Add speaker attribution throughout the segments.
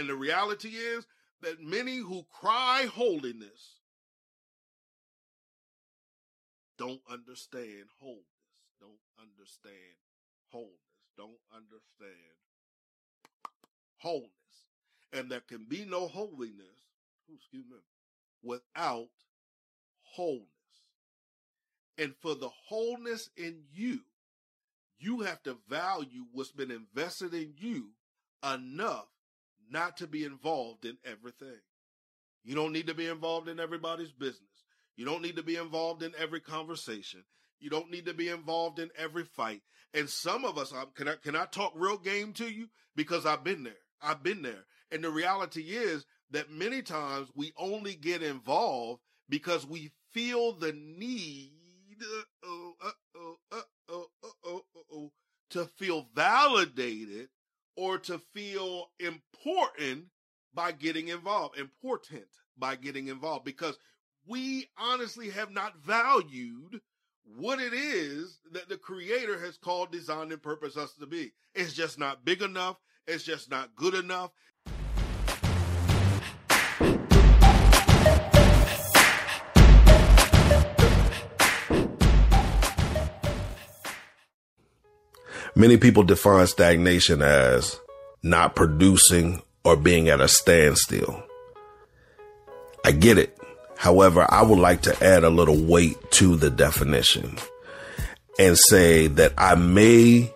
Speaker 1: And the reality is that many who cry holiness don't understand wholeness, don't understand wholeness, don't understand wholeness. And there can be no holiness, excuse me, without wholeness. And for the wholeness in you, you have to value what's been invested in you enough not to be involved in everything. You don't need to be involved in everybody's business. You don't need to be involved in every conversation. You don't need to be involved in every fight. And some of us, um, can I, can I talk real game to you? Because I've been there. I've been there. And the reality is that many times we only get involved because we feel the need to feel validated or to feel important by getting involved, important by getting involved, because we honestly have not valued what it is that the creator has called, designed, and purposed us to be. It's just not big enough. It's just not good enough. Many people define stagnation as not producing or being at a standstill. I get it. However, I would like to add a little weight to the definition and say that I may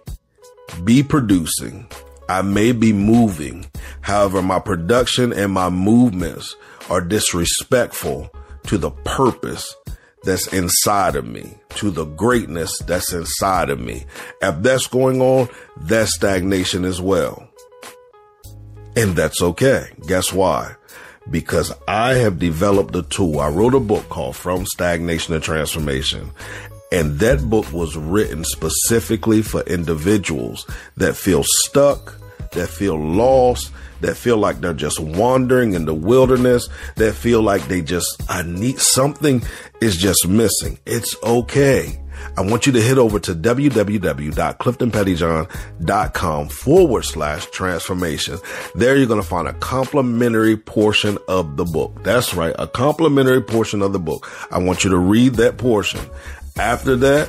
Speaker 1: be producing, I may be moving. However, my production and my movements are disrespectful to the purpose that's inside of me, to the greatness that's inside of me. If that's going on, that's stagnation as well. And that's okay. Guess why? Because I have developed a tool. I wrote a book called From Stagnation to Transformation. And that book was written specifically for individuals that feel stuck, that feel lost, that feel like they're just wandering in the wilderness, that feel like they just, I need something is just missing. It's okay. I want you to head over to www.cliftonpettyjohn.com forward slash transformation. There you're going to find a complimentary portion of the book. That's right. A complimentary portion of the book. I want you to read that portion. After that,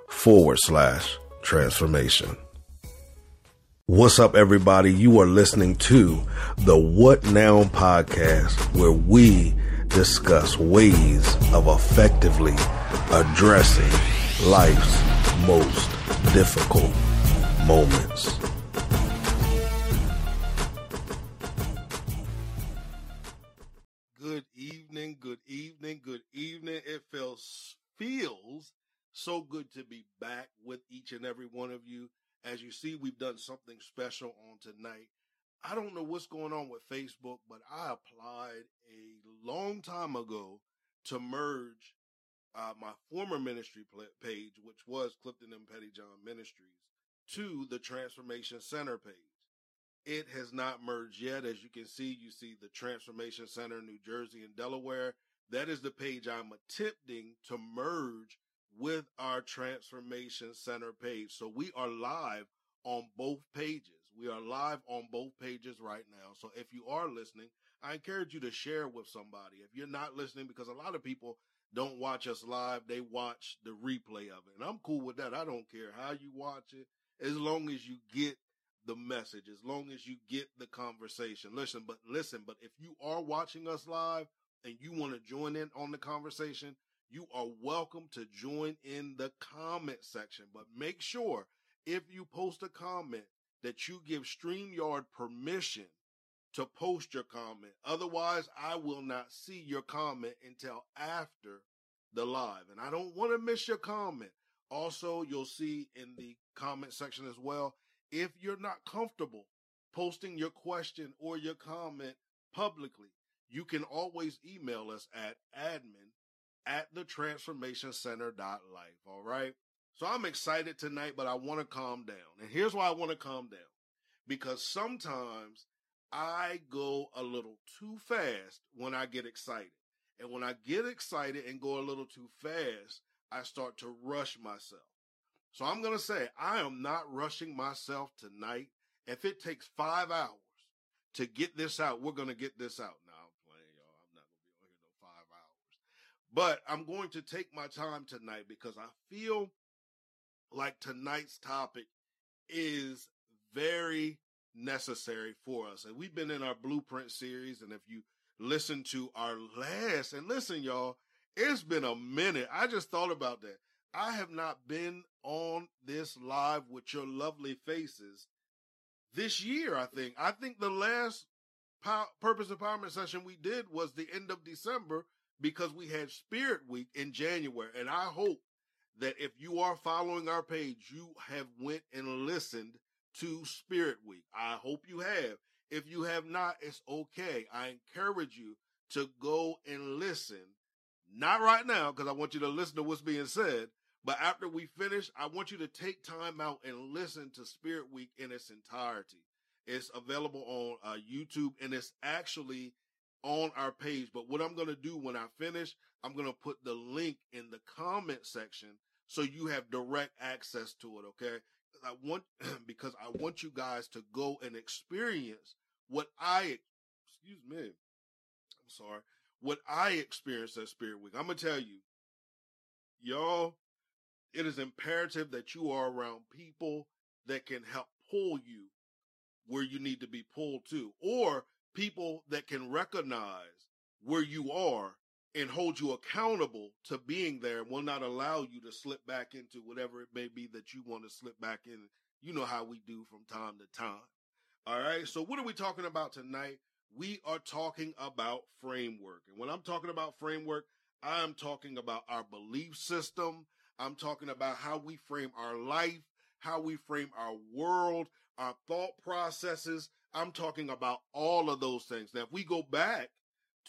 Speaker 1: forward slash transformation. What's up, everybody? You are listening to the What Now podcast, where we discuss ways of effectively addressing life's most difficult moments. Good to be back with each and every one of you. As you see, we've done something special on tonight. I don't know what's going on with Facebook, but I applied a long time ago to merge uh, my former ministry page, which was Clifton and Pettyjohn Ministries, to the Transformation Center page. It has not merged yet. As you can see, you see the Transformation Center, New Jersey and Delaware. That is the page I'm attempting to merge with our Transformation Center page. So we are live on both pages. We are live on both pages right now. So if you are listening, I encourage you to share with somebody. If you're not listening, because a lot of people don't watch us live, they watch the replay of it. And I'm cool with that. I don't care how you watch it, as long as you get the message, as long as you get the conversation. Listen, but listen, but if you are watching us live and you want to join in on the conversation, you are welcome to join in the comment section. But make sure if you post a comment that you give StreamYard permission to post your comment. Otherwise, I will not see your comment until after the live. And I don't want to miss your comment. Also, you'll see in the comment section as well, if you're not comfortable posting your question or your comment publicly, you can always email us at admin at the transformation center dot life. All right. So I'm excited tonight, but I want to calm down. And here's why I want to calm down because sometimes I go a little too fast when I get excited. And when I get excited and go a little too fast, I start to rush myself. So I'm going to say I am not rushing myself tonight. If it takes five hours to get this out, we're going to get this out. Now I'm playing, y'all. I'm not going to be on here no five hours, but I'm going to take my time tonight because I feel like tonight's topic is very necessary for us. And we've been in our blueprint series. And if you listen to our last, and listen, y'all, it's been a minute. I just thought about that. I have not been on this live with your lovely faces this year, I think. I think the last pow- purpose empowerment session we did was the end of December because we had Spirit Week in January. And I hope that if you are following our page, you have went and listened to Spirit Week. I hope you have. If you have not, it's okay. I encourage you to go and listen. Not right now, because I want you to listen to what's being said. But after we finish, I want you to take time out and listen to Spirit Week in its entirety. It's available on uh, YouTube and it's actually on our page. But what I'm going to do when I finish, I'm going to put the link in the comment section so you have direct access to it. Okay. I want because I want you guys to go and experience what I excuse me. I'm sorry. What I experienced at Spirit Week. I'm gonna tell you, y'all, it is imperative that you are around people that can help pull you where you need to be pulled to, or people that can recognize where you are and hold you accountable to being there will not allow you to slip back into whatever it may be that you want to slip back in. You know how we do from time to time. All right. So what are we talking about tonight? We are talking about framework. And when I'm talking about framework, I'm talking about our belief system. I'm talking about how we frame our life, how we frame our world, our thought processes. I'm talking about all of those things. Now, if we go back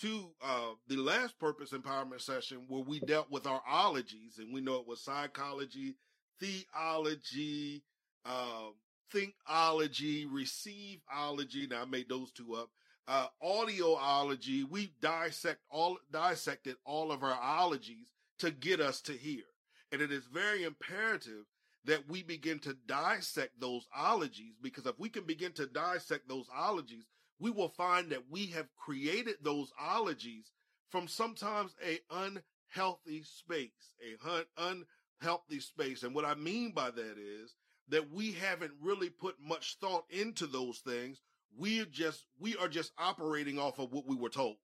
Speaker 1: to uh, the last purpose empowerment session where we dealt with our ologies, and we know it was psychology, theology, uh, thinkology, receiveology. Now I made those two up. Uh, audioology. We dissect all dissected all of our ologies to get us to here, and it is very imperative that we begin to dissect those ologies because if we can begin to dissect those ologies, we will find that we have created those ologies from sometimes a unhealthy space, a un- unhealthy space. And what I mean by that is that we haven't really put much thought into those things. We just, we are just operating off of what we were told.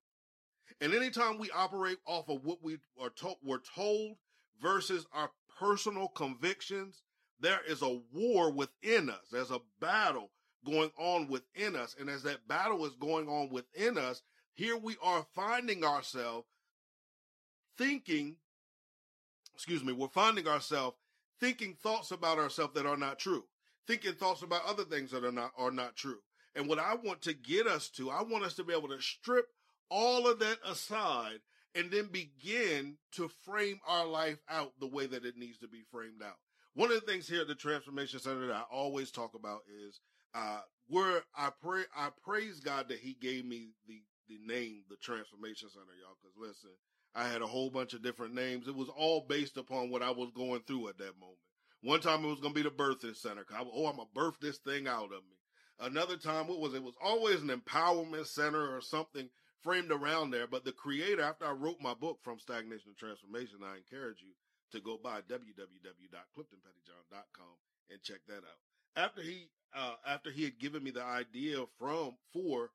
Speaker 1: And anytime we operate off of what we are told, we're told versus our personal convictions, there is a war within us. There's a battle going on within us. And as that battle is going on within us, here we are finding ourselves thinking, excuse me, we're finding ourselves thinking thoughts about ourselves that are not true, thinking thoughts about other things that are not, are not true. And what I want to get us to, I want us to be able to strip all of that aside and then begin to frame our life out the way that it needs to be framed out. One of the things here at the Transformation Center that I always talk about is Uh, where I pray, I praise God that He gave me the the name, the Transformation Center, y'all. Because listen, I had a whole bunch of different names. It was all based upon what I was going through at that moment. One time it was to be the birthing center. I, oh, I'm to birth this thing out of me. Another time, what was it? it? was always an empowerment center or something framed around there. But the creator, after I wrote my book from stagnation to transformation, I encourage you to go by www.cliftonpettyjohn.com and check that out. After he, uh, after he had given me the idea from, for,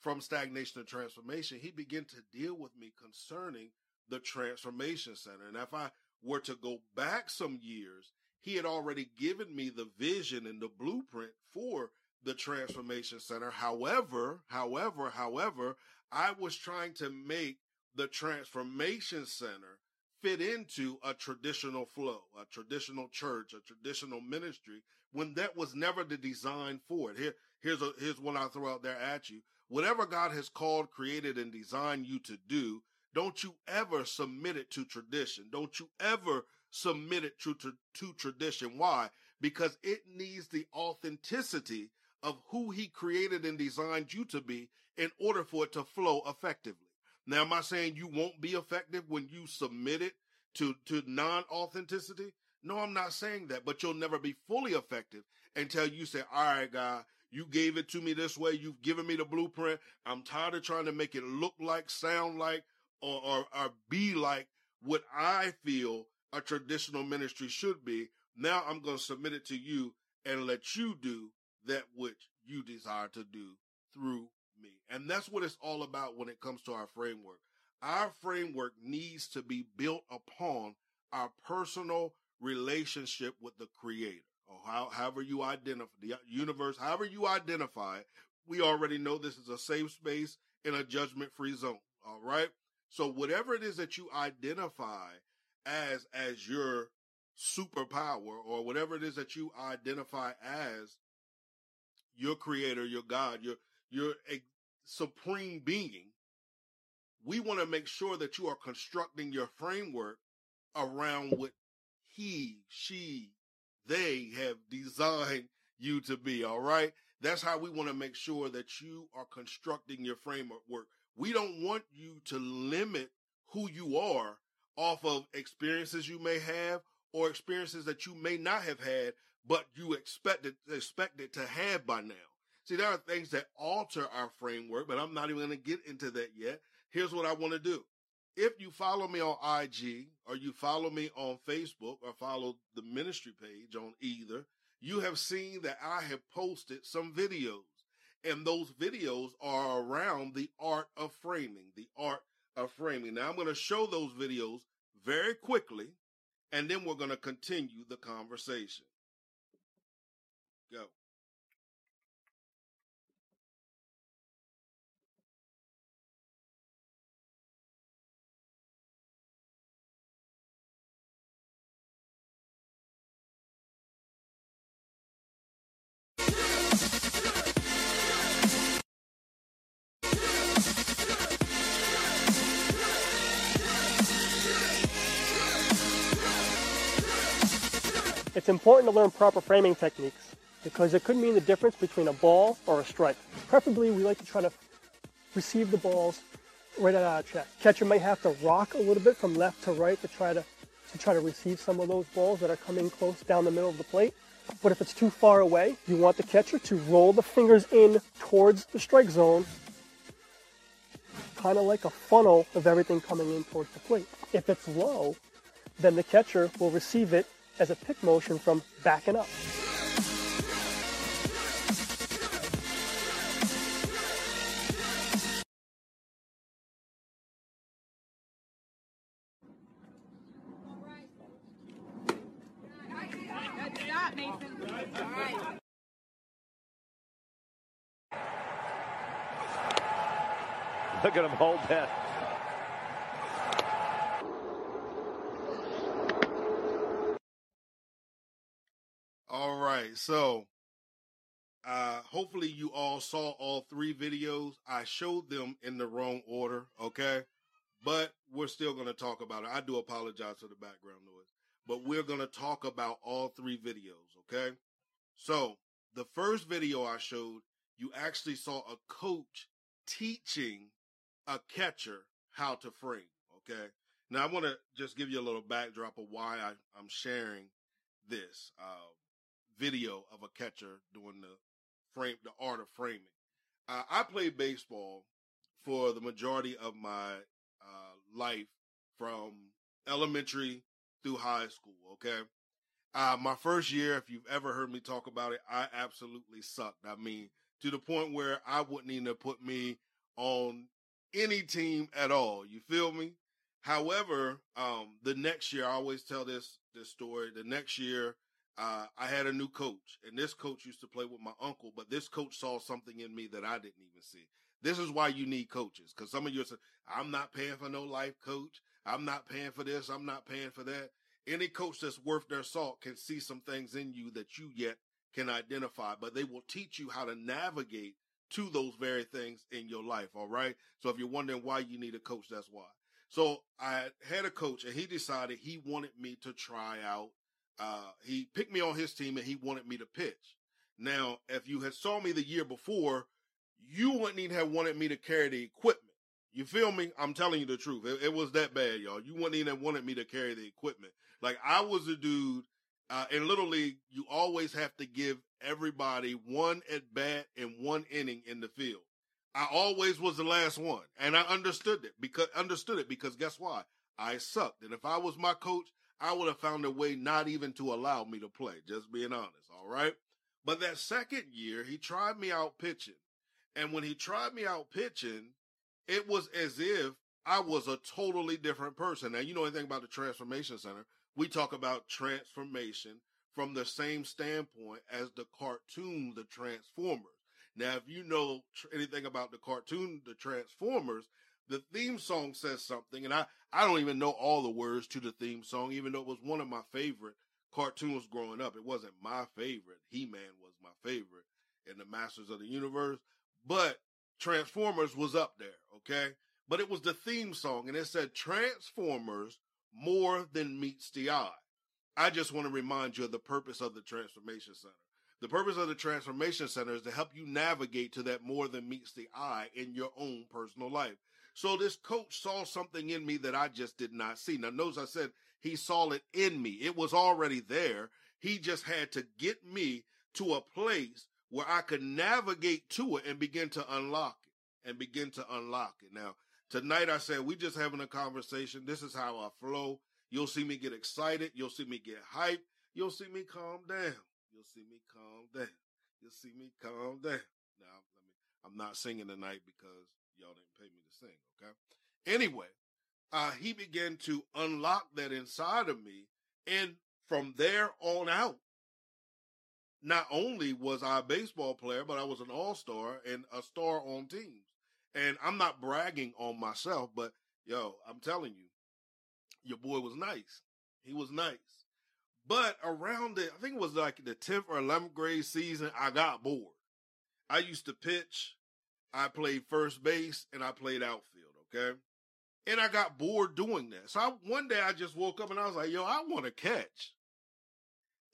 Speaker 1: from stagnation to transformation, he began to deal with me concerning the transformation center. And if I were to go back some years, he had already given me the vision and the blueprint for the transformation center. However, however, however, I was trying to make the transformation center fit into a traditional flow, a traditional church, a traditional ministry when that was never the design for it. Here, here's a, here's what I throw out there at you. Whatever God has called, created, and designed you to do, don't you ever submit it to tradition. Don't you ever submit it to, to, to tradition. Why? Because it needs the authenticity of who he created and designed you to be in order for it to flow effectively. Now, am I saying you won't be effective when you submit it to, to non-authenticity? No, I'm not saying that, but you'll never be fully effective until you say, all right, God, you gave it to me this way. You've given me the blueprint. I'm tired of trying to make it look like, sound like, or, or, or be like what I feel a traditional ministry should be. Now I'm going to submit it to you and let you do that which you desire to do through me. And that's what it's all about when it comes to our framework. Our framework needs to be built upon our personal relationship with the creator or how, however you identify the universe, however you identify. We already know this is a safe space in a judgment free zone. All right. So whatever it is that you identify as, as your superpower or whatever it is that you identify as your creator, your God, your, your a supreme being, we want to make sure that you are constructing your framework around what he, she, they have designed you to be. All right. That's how we want to make sure that you are constructing your framework. We don't want you to limit who you are off of experiences you may have or experiences that you may not have had but you expected it, expect it to have by now. See, there are things that alter our framework, but I'm not even going to get into that yet. Here's what I want to do. If you follow me on IG or you follow me on Facebook or follow the ministry page on either, you have seen that I have posted some videos and those videos are around the art of framing, the art of framing. Now I'm going to show those videos very quickly and then we're going to continue the conversation. Go.
Speaker 2: Important to learn proper framing techniques because it could mean the difference between a ball or a strike. Preferably, we like to try to receive the balls right at our chest. Catcher might have to rock a little bit from left to right to try to, to try to receive some of those balls that are coming close down the middle of the plate. But if it's too far away, you want the catcher to roll the fingers in towards the strike zone, kind of like a funnel of everything coming in towards the plate. If it's low, then the catcher will receive it as a pick motion from backing up.
Speaker 3: Look at him hold that.
Speaker 1: All right. So, uh, hopefully you all saw all three videos. I showed them in the wrong order. Okay. But we're still going to talk about it. I do apologize for the background noise, but we're going to talk about all three videos. Okay. So the first video I showed, you actually saw a coach teaching a catcher how to frame. Okay. Now I want to just give you a little backdrop of why I, am sharing this uh, video of a catcher doing the frame, the art of framing. Uh, I played baseball for the majority of my uh, life from elementary through high school. Okay. Uh, my first year, if you've ever heard me talk about it, I absolutely sucked. I mean, to the point where I wouldn't even put me on any team at all. You feel me? However, um, the next year, I always tell this this story. The next year, uh, I had a new coach, and this coach used to play with my uncle, but this coach saw something in me that I didn't even see. This is why you need coaches, because some of you say, "I'm not paying for no life coach. I'm not paying for this. I'm not paying for that." Any coach that's worth their salt can see some things in you that you yet can identify, but they will teach you how to navigate to those very things in your life. All right. So if you're wondering why you need a coach, that's why. So I had a coach and he decided he wanted me to try out. Uh, he picked me on his team and he wanted me to pitch. Now, if you had saw me the year before, you wouldn't even have wanted me to carry the equipment. You feel me? I'm telling you the truth. It, it was that bad, y'all. You wouldn't even have wanted me to carry the equipment. Like I was a dude uh, in Little League, you always have to give everybody one at bat and one inning in the field. I always was the last one, and I understood it because understood it because guess why? I sucked, and if I was my coach, I would have found a way not even to allow me to play. Just being honest, all right. But that second year, he tried me out pitching, and when he tried me out pitching, it was as if I was a totally different person. Now, you know anything about the Transformation Center? we talk about transformation from the same standpoint as the cartoon, the Transformers. Now, if you know anything about the cartoon, the Transformers, the theme song says something, and I, I don't even know all the words to the theme song, even though it was one of my favorite cartoons growing up. It wasn't my favorite. He-Man was my favorite in the Masters of the Universe, but Transformers was up there, okay? But it was the theme song, and it said Transformers more than meets the eye. I just want to remind you of the purpose of the Transformation Center. The purpose of the Transformation Center is to help you navigate to that more than meets the eye in your own personal life. So this coach saw something in me that I just did not see. Now, notice I said he saw it in me. It was already there. He just had to get me to a place where I could navigate to it and begin to unlock it and begin to unlock it. Now, Tonight I said we just having a conversation. This is how I flow. You'll see me get excited. You'll see me get hyped. You'll see me calm down. You'll see me calm down. You'll see me calm down. Now, I'm not singing tonight because y'all didn't pay me to sing. Okay. Anyway, uh, he began to unlock that inside of me. And from there on out, not only was I a baseball player, but I was an all star and a star on teams. And I'm not bragging on myself, but yo, I'm telling you, your boy was nice. He was nice. But around the, I think it was like the 10th or 11th grade season, I got bored. I used to pitch. I played first base and I played outfield. Okay. And I got bored doing that. So I, one day I just woke up and I was like, yo, I want to catch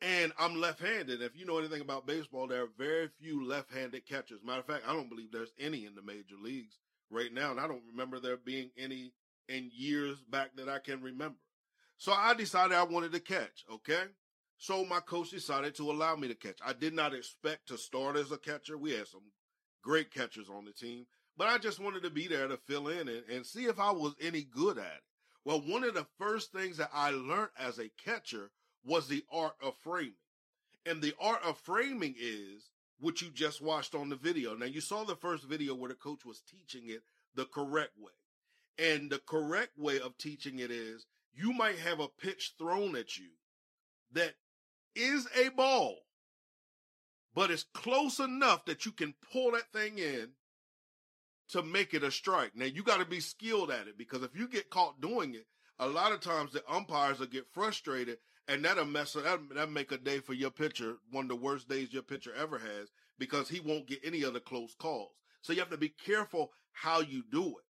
Speaker 1: and I'm left-handed. If you know anything about baseball, there are very few left-handed catchers. Matter of fact, I don't believe there's any in the major leagues right now, and I don't remember there being any in years back that I can remember. So I decided I wanted to catch. Okay. So my coach decided to allow me to catch. I did not expect to start as a catcher. We had some great catchers on the team, but I just wanted to be there to fill in and, and see if I was any good at it. Well, one of the first things that I learned as a catcher was the art of framing. And the art of framing is what you just watched on the video. Now you saw the first video where the coach was teaching it the correct way. And the correct way of teaching it is you might have a pitch thrown at you that is a ball, but it's close enough that you can pull that thing in to make it a strike. Now you got to be skilled at it because if you get caught doing it, a lot of times the umpires will get frustrated and that'll mess up. that that make a day for your pitcher one of the worst days your pitcher ever has because he won't get any other close calls. So you have to be careful how you do it.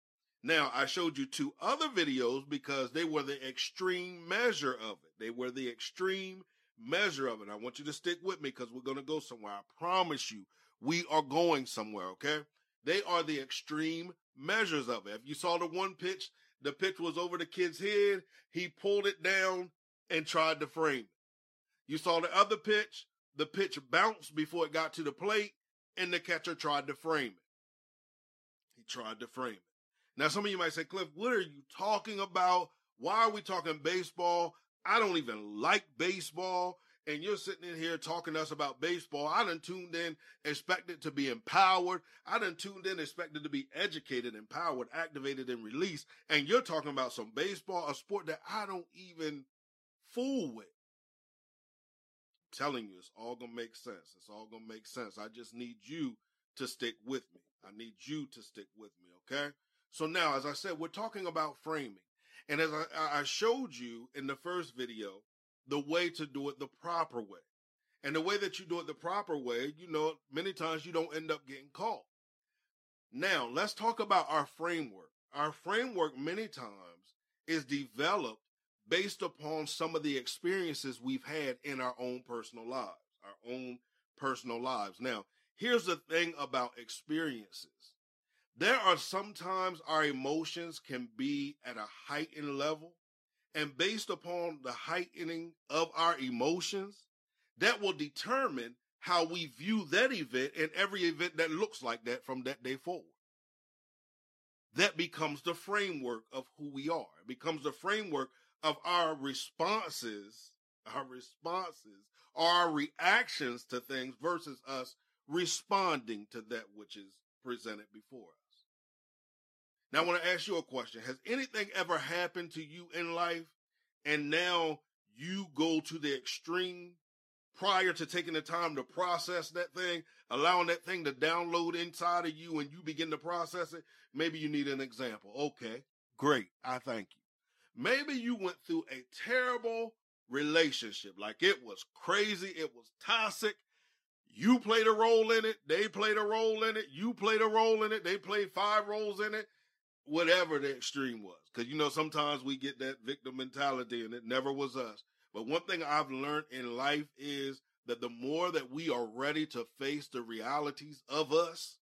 Speaker 1: Now I showed you two other videos because they were the extreme measure of it. They were the extreme measure of it. I want you to stick with me because we're going to go somewhere. I promise you, we are going somewhere. Okay. They are the extreme measures of it. If you saw the one pitch, the pitch was over the kid's head. He pulled it down and tried to frame it. You saw the other pitch. The pitch bounced before it got to the plate and the catcher tried to frame it. He tried to frame it. Now, some of you might say, Cliff, what are you talking about? Why are we talking baseball? I don't even like baseball. And you're sitting in here talking to us about baseball. I done tuned in, expected to be empowered. I done tuned in, expected to be educated, empowered, activated, and released. And you're talking about some baseball, a sport that I don't even fool with. Telling you, it's all gonna make sense. It's all gonna make sense. I just need you to stick with me. I need you to stick with me, okay? So now, as I said, we're talking about framing. And as I, I showed you in the first video, the way to do it the proper way. And the way that you do it the proper way, you know, many times you don't end up getting caught. Now, let's talk about our framework. Our framework many times is developed based upon some of the experiences we've had in our own personal lives, our own personal lives. Now, here's the thing about experiences there are sometimes our emotions can be at a heightened level. And based upon the heightening of our emotions, that will determine how we view that event and every event that looks like that from that day forward. That becomes the framework of who we are. It becomes the framework of our responses, our responses, our reactions to things versus us responding to that which is presented before us. Now, I want to ask you a question. Has anything ever happened to you in life and now you go to the extreme prior to taking the time to process that thing, allowing that thing to download inside of you and you begin to process it? Maybe you need an example. Okay, great. I thank you. Maybe you went through a terrible relationship. Like it was crazy. It was toxic. You played a role in it. They played a role in it. You played a role in it. They played five roles in it whatever the extreme was. Cause you know, sometimes we get that victim mentality and it never was us. But one thing I've learned in life is that the more that we are ready to face the realities of us,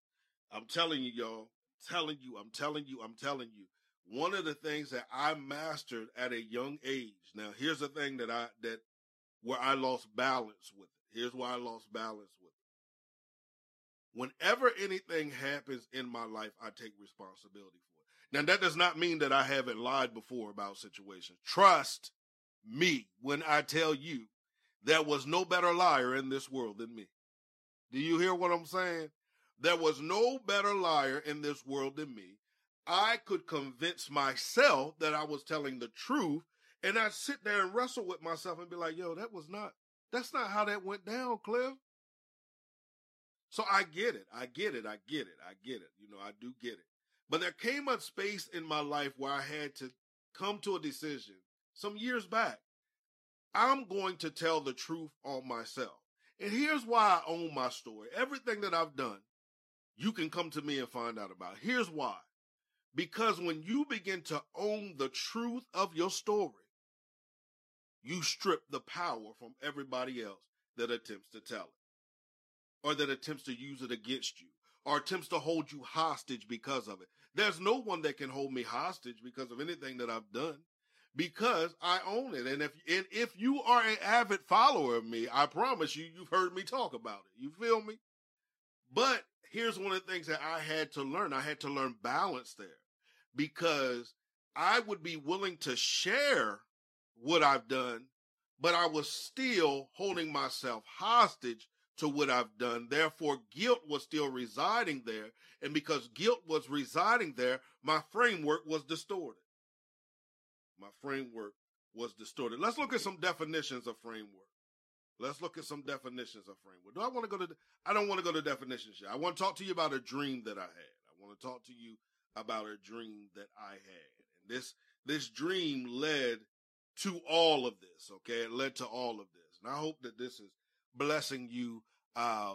Speaker 1: I'm telling you, y'all, telling you, I'm telling you, I'm telling you, one of the things that I mastered at a young age. Now, here's the thing that I, that where I lost balance with it. Here's why I lost balance with it. Whenever anything happens in my life, I take responsibility for now, that does not mean that I haven't lied before about situations. Trust me when I tell you there was no better liar in this world than me. Do you hear what I'm saying? There was no better liar in this world than me. I could convince myself that I was telling the truth, and I'd sit there and wrestle with myself and be like, yo, that was not, that's not how that went down, Cliff. So I get it. I get it. I get it. I get it. You know, I do get it. But there came a space in my life where I had to come to a decision some years back. I'm going to tell the truth on myself. And here's why I own my story. Everything that I've done, you can come to me and find out about. Here's why. Because when you begin to own the truth of your story, you strip the power from everybody else that attempts to tell it or that attempts to use it against you or attempts to hold you hostage because of it. There's no one that can hold me hostage because of anything that I've done because I own it. And if, and if you are an avid follower of me, I promise you, you've heard me talk about it. You feel me? But here's one of the things that I had to learn. I had to learn balance there because I would be willing to share what I've done, but I was still holding myself hostage to what I've done. Therefore, guilt was still residing there. And because guilt was residing there, my framework was distorted. My framework was distorted. Let's look at some definitions of framework. Let's look at some definitions of framework. Do I want to go to, I don't want to go to definitions yet. I want to talk to you about a dream that I had. I want to talk to you about a dream that I had. And this, this dream led to all of this. Okay. It led to all of this. And I hope that this is blessing you uh,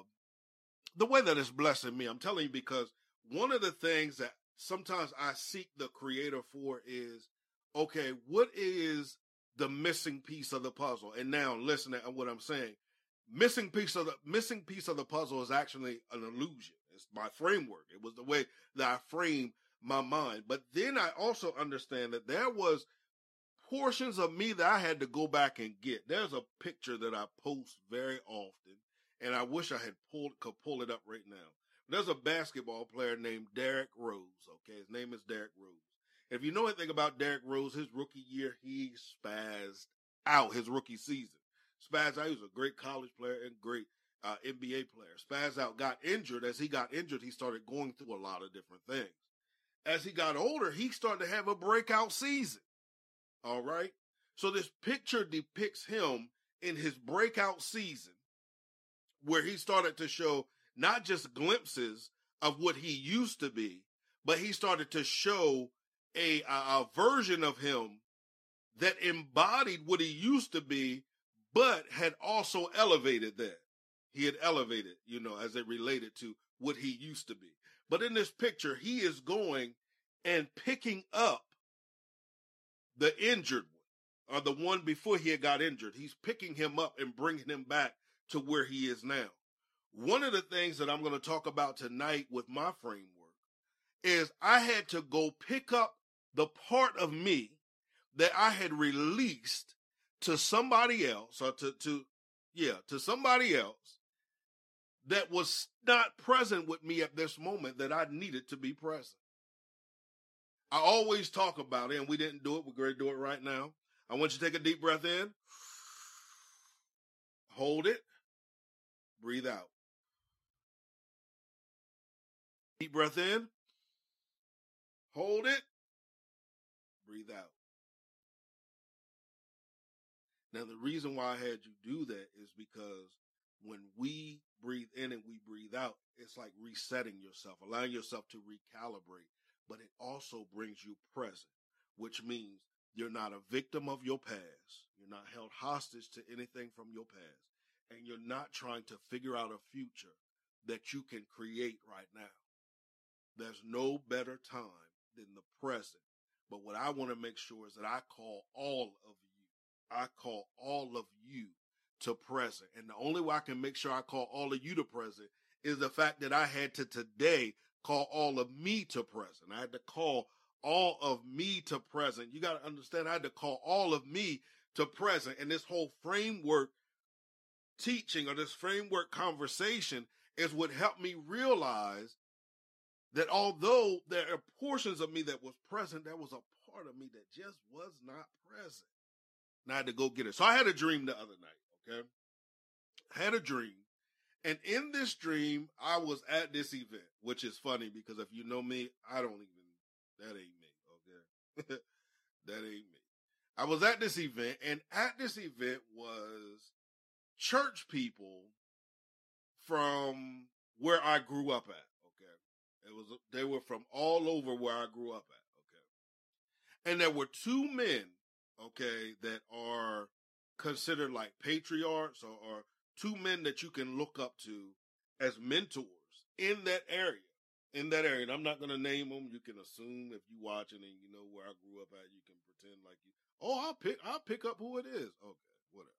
Speaker 1: the way that it's blessing me. I'm telling you because one of the things that sometimes I seek the creator for is, okay, what is the missing piece of the puzzle. And now listen to what I'm saying. Missing piece of the missing piece of the puzzle is actually an illusion. It's my framework. It was the way that I framed my mind. But then I also understand that there was portions of me that I had to go back and get. There's a picture that I post very often, and I wish I had pulled could pull it up right now. There's a basketball player named Derrick Rose. Okay, his name is Derrick Rose. If you know anything about Derrick Rose, his rookie year, he spazzed out his rookie season. Spazzed out. He was a great college player and great uh, NBA player. Spazzed out, got injured. As he got injured, he started going through a lot of different things. As he got older, he started to have a breakout season. All right. So this picture depicts him in his breakout season where he started to show not just glimpses of what he used to be, but he started to show a, a, a version of him that embodied what he used to be, but had also elevated that. He had elevated, you know, as it related to what he used to be. But in this picture, he is going and picking up the injured one, or the one before he had got injured. He's picking him up and bringing him back to where he is now. One of the things that I'm going to talk about tonight with my framework is I had to go pick up the part of me that I had released to somebody else or to, to, yeah, to somebody else that was not present with me at this moment that I needed to be present. I always talk about it, and we didn't do it. We're going to do it right now. I want you to take a deep breath in, hold it, breathe out. Deep breath in, hold it, breathe out. Now, the reason why I had you do that is because when we breathe in and we breathe out, it's like resetting yourself, allowing yourself to recalibrate but it also brings you present, which means you're not a victim of your past. You're not held hostage to anything from your past. And you're not trying to figure out a future that you can create right now. There's no better time than the present. But what I want to make sure is that I call all of you, I call all of you to present. And the only way I can make sure I call all of you to present is the fact that I had to today call all of me to present. I had to call all of me to present. You got to understand, I had to call all of me to present. And this whole framework teaching or this framework conversation is what helped me realize that although there are portions of me that was present, there was a part of me that just was not present. And I had to go get it. So I had a dream the other night, okay? I had a dream and in this dream, I was at this event, which is funny because if you know me, I don't even, that ain't me. Okay. that ain't me. I was at this event and at this event was church people from where I grew up at. Okay. It was, they were from all over where I grew up at. Okay. And there were two men, okay, that are considered like patriarchs or, or two men that you can look up to as mentors in that area. In that area, and I'm not gonna name them. You can assume if you watching and you know where I grew up at, you can pretend like you. Oh, I'll pick. I'll pick up who it is. Okay, whatever.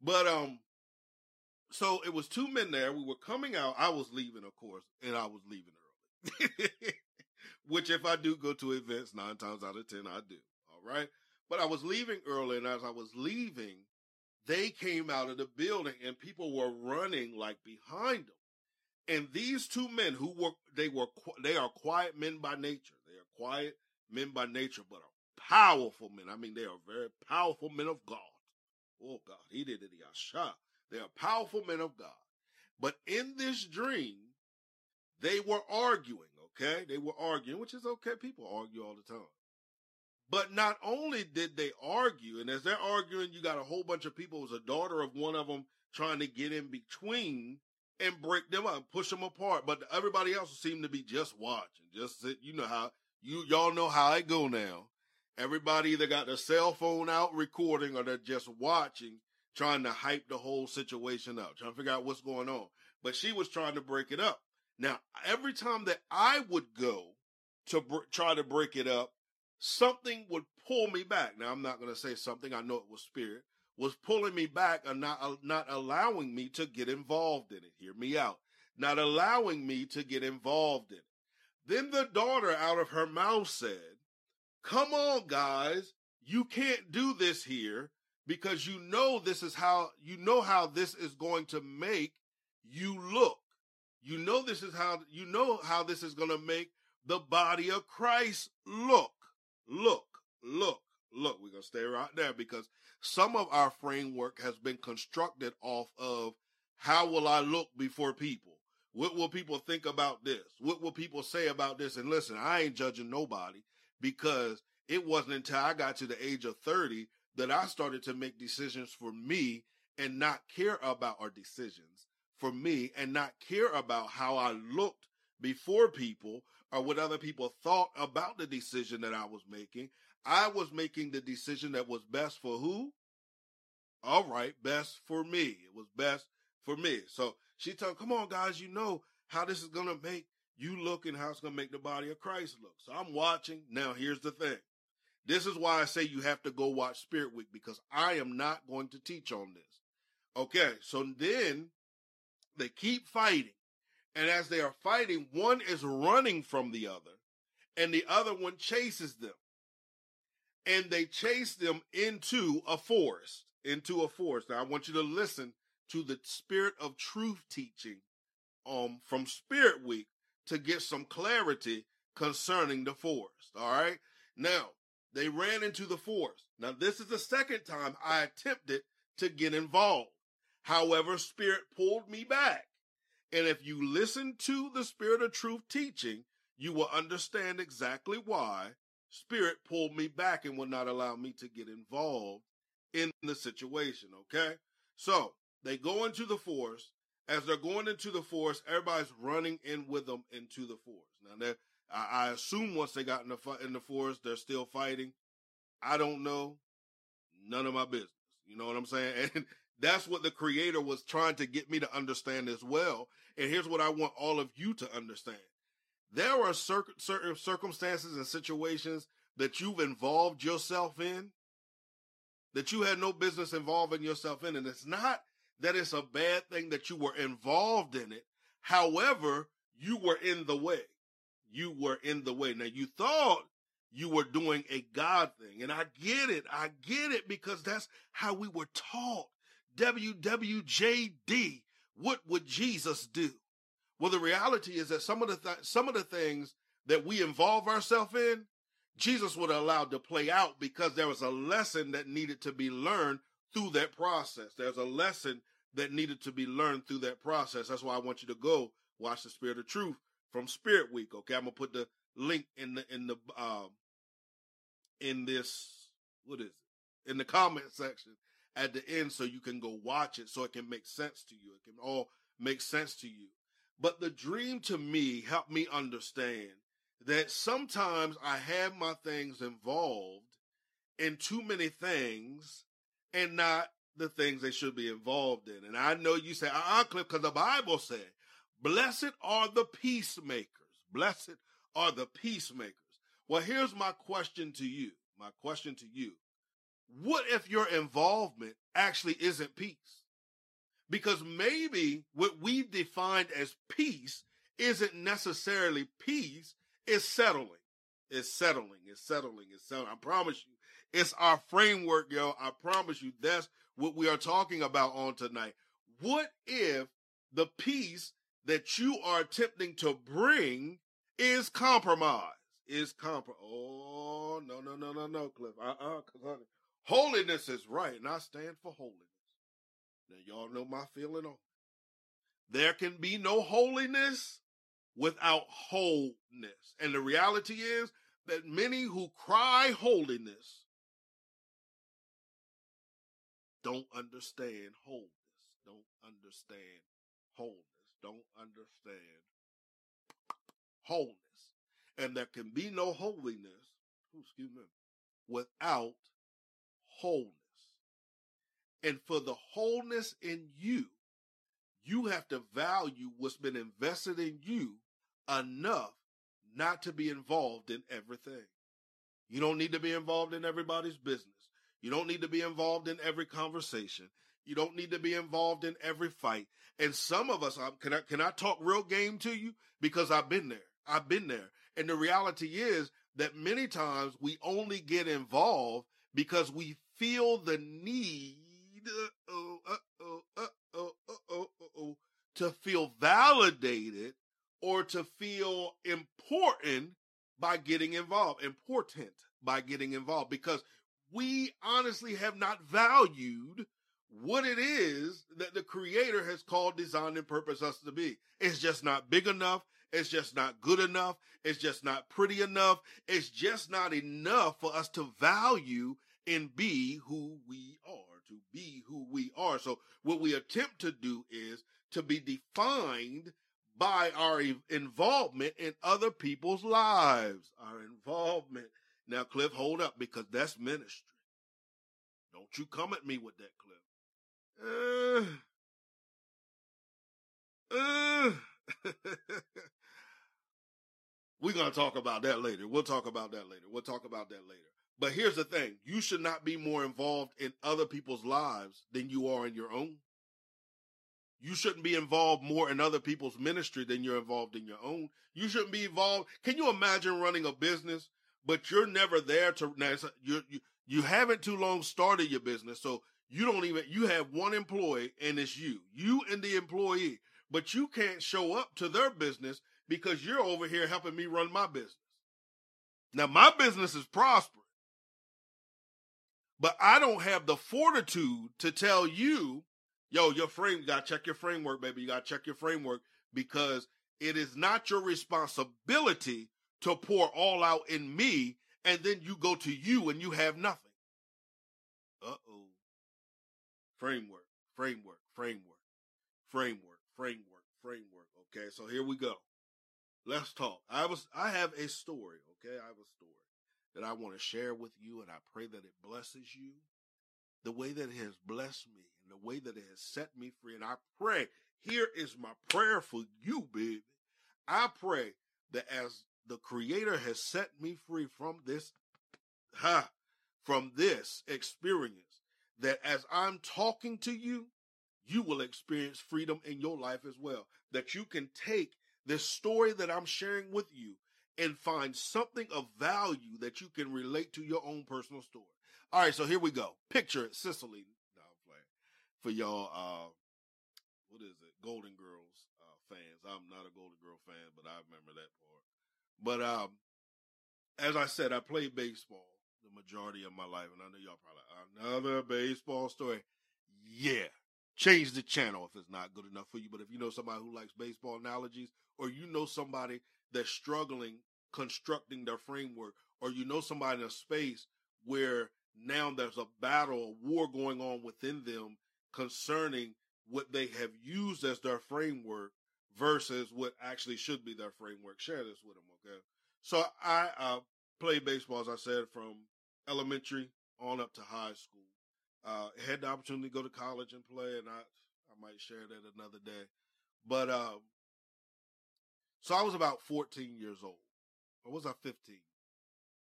Speaker 1: But um, so it was two men there. We were coming out. I was leaving, of course, and I was leaving early. Which, if I do go to events, nine times out of ten, I do. All right. But I was leaving early, and as I was leaving, they came out of the building and people were running like behind them. And these two men who were, they were, they are quiet men by nature. They are quiet men by nature, but are powerful men. I mean, they are very powerful men of God. Oh God, he did it. Yasha. They are powerful men of God. But in this dream, they were arguing, okay? They were arguing, which is okay. People argue all the time. But not only did they argue, and as they're arguing, you got a whole bunch of people. It was a daughter of one of them trying to get in between and break them up, push them apart. But everybody else seemed to be just watching, just sit. You know how you y'all know how it go now. Everybody either got their cell phone out recording or they're just watching, trying to hype the whole situation up, trying to figure out what's going on. But she was trying to break it up. Now, every time that I would go to br- try to break it up, something would pull me back. Now I'm not going to say something. I know it was spirit was pulling me back and not uh, not allowing me to get involved in it. Hear me out. Not allowing me to get involved in it. Then the daughter out of her mouth said, "Come on, guys, you can't do this here because you know this is how you know how this is going to make you look. You know this is how you know how this is going to make the body of Christ look. Look, look, look. We're going to stay right there because some of our framework has been constructed off of how will I look before people? What will people think about this? What will people say about this? And listen, I ain't judging nobody because it wasn't until I got to the age of 30 that I started to make decisions for me and not care about our decisions for me and not care about how I looked before people or what other people thought about the decision that I was making. I was making the decision that was best for who? All right, best for me. It was best for me. So she told, come on, guys, you know how this is going to make you look and how it's going to make the body of Christ look. So I'm watching. Now, here's the thing. This is why I say you have to go watch Spirit Week because I am not going to teach on this. Okay, so then they keep fighting. And as they are fighting, one is running from the other and the other one chases them. And they chase them into a forest, into a forest. Now I want you to listen to the spirit of truth teaching um from Spirit Week to get some clarity concerning the forest. All right. Now, they ran into the forest. Now, this is the second time I attempted to get involved. However, Spirit pulled me back. And if you listen to the Spirit of Truth teaching, you will understand exactly why Spirit pulled me back and would not allow me to get involved in the situation. Okay. So they go into the forest. As they're going into the forest, everybody's running in with them into the forest. Now, I, I assume once they got in the in the forest, they're still fighting. I don't know. None of my business. You know what I'm saying? And that's what the creator was trying to get me to understand as well. And here's what I want all of you to understand. There are certain circumstances and situations that you've involved yourself in that you had no business involving yourself in. And it's not that it's a bad thing that you were involved in it. However, you were in the way. You were in the way. Now you thought you were doing a God thing. And I get it. I get it because that's how we were taught. WWJD. What would Jesus do? Well, the reality is that some of the th- some of the things that we involve ourselves in, Jesus would have allowed to play out because there was a lesson that needed to be learned through that process. There's a lesson that needed to be learned through that process. That's why I want you to go watch the Spirit of Truth from Spirit Week. Okay, I'm gonna put the link in the in the um in this what is it in the comment section at the end so you can go watch it so it can make sense to you. It can all make sense to you. But the dream to me helped me understand that sometimes I have my things involved in too many things and not the things they should be involved in. And I know you say, uh-uh, Cliff, because the Bible said, blessed are the peacemakers. Blessed are the peacemakers. Well, here's my question to you. My question to you. What if your involvement actually isn't peace? Because maybe what we've defined as peace isn't necessarily peace, it's settling. It's settling. It's settling. It's settling. I promise you, it's our framework, yo. I promise you, that's what we are talking about on tonight. What if the peace that you are attempting to bring is compromise? Is compromise? Oh, no, no, no, no, no, Cliff. Uh-uh, cause honey, holiness is right, and I stand for holiness. Now, y'all know my feeling on it. There can be no holiness without wholeness. And the reality is that many who cry holiness don't understand wholeness, don't understand wholeness, don't understand wholeness. And there can be no holiness, excuse me, without wholeness. And for the wholeness in you, you have to value what's been invested in you enough not to be involved in everything. You don't need to be involved in everybody's business. You don't need to be involved in every conversation. You don't need to be involved in every fight. And some of us, can I, can I talk real game to you? Because I've been there. I've been there. And the reality is that many times we only get involved because we feel the need to feel validated or to feel important by getting involved, important by getting involved, because we honestly have not valued what it is that the creator has called, designed, and purposed us to be. It's just not big enough. It's just not good enough. It's just not pretty enough. It's just not enough for us to value and be who we are, to be who we are. So what we attempt to do is to be defined by our involvement in other people's lives. Our involvement. Now, Cliff, hold up because that's ministry. Don't you come at me with that, Cliff. Uh, uh. We're going to talk about that later. We'll talk about that later. We'll talk about that later. But here's the thing you should not be more involved in other people's lives than you are in your own. You shouldn't be involved more in other people's ministry than you're involved in your own. You shouldn't be involved. Can you imagine running a business, but you're never there to, now you you, haven't too long started your business. So you don't even, you have one employee and it's you, you and the employee, but you can't show up to their business because you're over here helping me run my business. Now, my business is prospering, but I don't have the fortitude to tell you, yo, your frame, you got to check your framework, baby. You got to check your framework because it is not your responsibility to pour all out in me and then you go to you and you have nothing. Uh oh. Framework, framework, framework, framework, framework, framework. Okay, so here we go. Let's talk. I was I have a story, okay? I have a story that I want to share with you and I pray that it blesses you the way that it has blessed me and the way that it has set me free. And I pray, here is my prayer for you, baby. I pray that as the creator has set me free from this, ha, from this experience, that as I'm talking to you, you will experience freedom in your life as well. That you can take this story that I'm sharing with you and find something of value that you can relate to your own personal story. All right, so here we go. Picture it, Sicily. No, I'm playing. For y'all, uh, what is it? Golden Girls uh, fans. I'm not a Golden Girl fan, but I remember that part. But um, as I said, I played baseball the majority of my life, and I know y'all probably another baseball story. Yeah, change the channel if it's not good enough for you. But if you know somebody who likes baseball analogies, or you know somebody that's struggling constructing their framework, or you know somebody in a space where now there's a battle, a war going on within them concerning what they have used as their framework versus what actually should be their framework. Share this with them, okay? So I uh, played baseball, as I said, from elementary on up to high school. Uh, had the opportunity to go to college and play, and I I might share that another day. But um, so I was about 14 years old, or was I 15?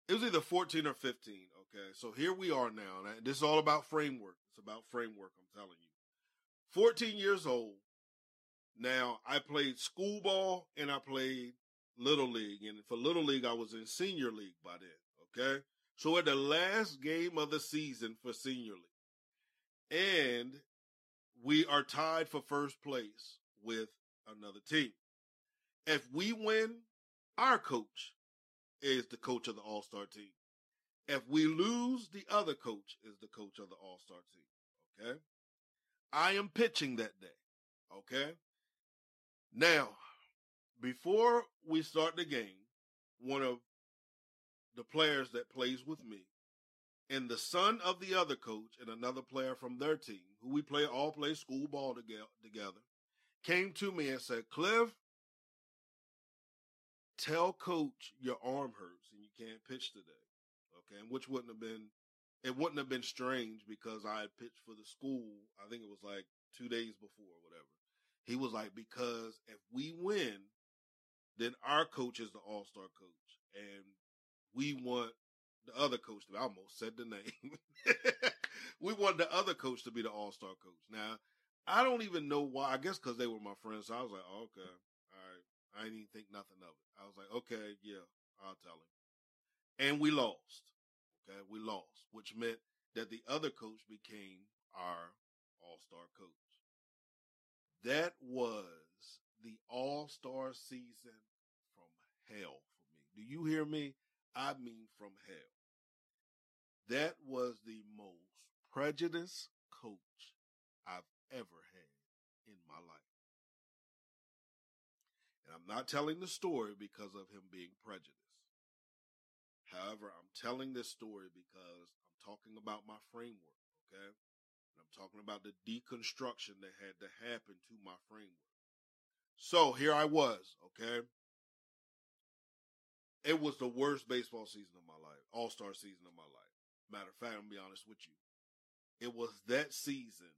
Speaker 1: It was either 14 or 15. Okay, so here we are now. This is all about framework. It's about framework. I'm telling you. 14 years old. Now I played school ball and I played little league, and for little league I was in senior league by then. Okay, so at the last game of the season for senior league and we are tied for first place with another team. If we win, our coach is the coach of the All Star team. If we lose, the other coach is the coach of the All Star team. Okay. I am pitching that day. Okay. Now, before we start the game, one of the players that plays with me and the son of the other coach and another player from their team, who we play all play school ball together, came to me and said, Cliff, tell coach your arm hurts and you can't pitch today. Okay. And which wouldn't have been, it wouldn't have been strange because I had pitched for the school. I think it was like two days before or whatever. He was like, because if we win, then our coach is the all star coach and we want the other coach to be, I almost said the name. we want the other coach to be the all star coach. Now, I don't even know why. I guess because they were my friends. So I was like, oh, okay. I didn't even think nothing of it. I was like, okay, yeah, I'll tell him. And we lost. Okay, we lost, which meant that the other coach became our all star coach. That was the all star season from hell for me. Do you hear me? I mean, from hell. That was the most prejudiced coach I've ever had in my life. Not telling the story because of him being prejudiced. However, I'm telling this story because I'm talking about my framework, okay? And I'm talking about the deconstruction that had to happen to my framework. So here I was, okay? It was the worst baseball season of my life, all star season of my life. Matter of fact, I'm gonna be honest with you. It was that season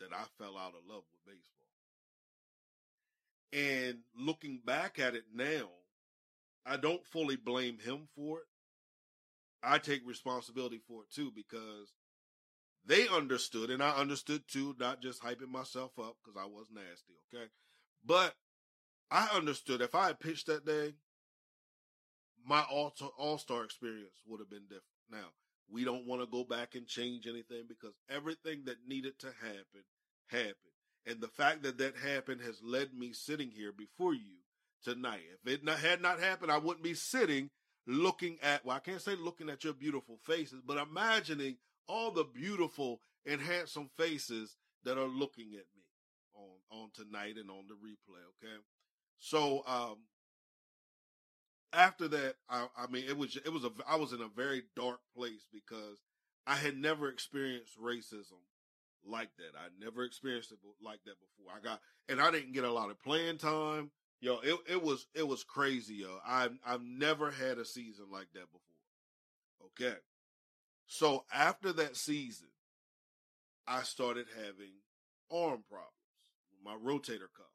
Speaker 1: that I fell out of love with baseball. And looking back at it now, I don't fully blame him for it. I take responsibility for it too because they understood and I understood too, not just hyping myself up because I was nasty, okay? But I understood if I had pitched that day, my all star experience would have been different. Now, we don't want to go back and change anything because everything that needed to happen happened. And the fact that that happened has led me sitting here before you tonight. If it not, had not happened, I wouldn't be sitting looking at, well, I can't say looking at your beautiful faces, but imagining all the beautiful and handsome faces that are looking at me on, on tonight and on the replay. Okay. So, um, after that, I, I mean, it was, it was a, I was in a very dark place because I had never experienced racism like that. I never experienced it like that before. I got, and I didn't get a lot of playing time. Yo, it, it was, it was crazy, yo. I've, I've never had a season like that before. Okay. So after that season, I started having arm problems with my rotator cuff.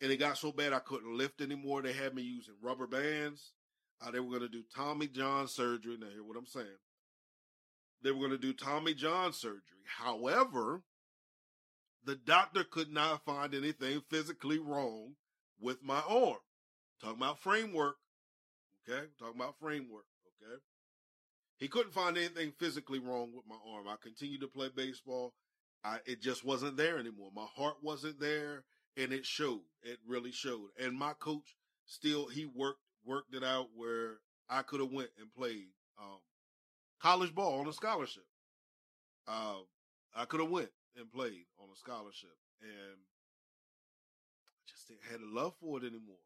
Speaker 1: And it got so bad I couldn't lift anymore. They had me using rubber bands. Uh, they were going to do Tommy John surgery. Now, hear what I'm saying. They were going to do Tommy John surgery. However, the doctor could not find anything physically wrong with my arm. Talking about framework. Okay. Talking about framework. Okay. He couldn't find anything physically wrong with my arm. I continued to play baseball. I, it just wasn't there anymore. My heart wasn't there and it showed. It really showed. And my coach still, he worked, worked it out where I could have went and played, um, college ball on a scholarship. Uh, I could have went and played on a scholarship and I just didn't have a love for it anymore.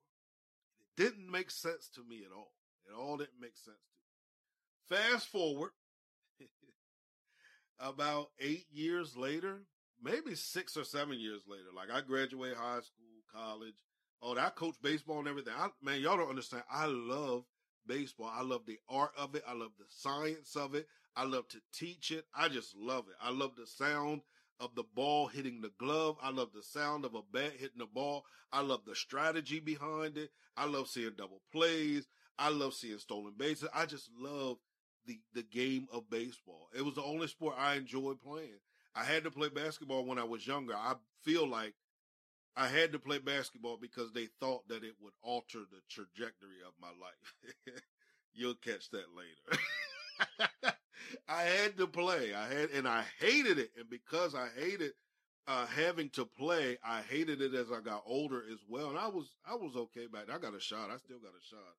Speaker 1: It didn't make sense to me at all. It all didn't make sense to me. Fast forward about eight years later, maybe six or seven years later, like I graduate high school, college. Oh, I coach baseball and everything. I, man, y'all don't understand. I love baseball. I love the art of it. I love the science of it. I love to teach it. I just love it. I love the sound of the ball hitting the glove. I love the sound of a bat hitting the ball. I love the strategy behind it. I love seeing double plays. I love seeing stolen bases. I just love the, the game of baseball. It was the only sport I enjoyed playing. I had to play basketball when I was younger. I feel like I had to play basketball because they thought that it would alter the trajectory of my life. You'll catch that later. I had to play. I had, and I hated it. And because I hated uh, having to play, I hated it as I got older as well. And I was, I was okay back. Then. I got a shot. I still got a shot.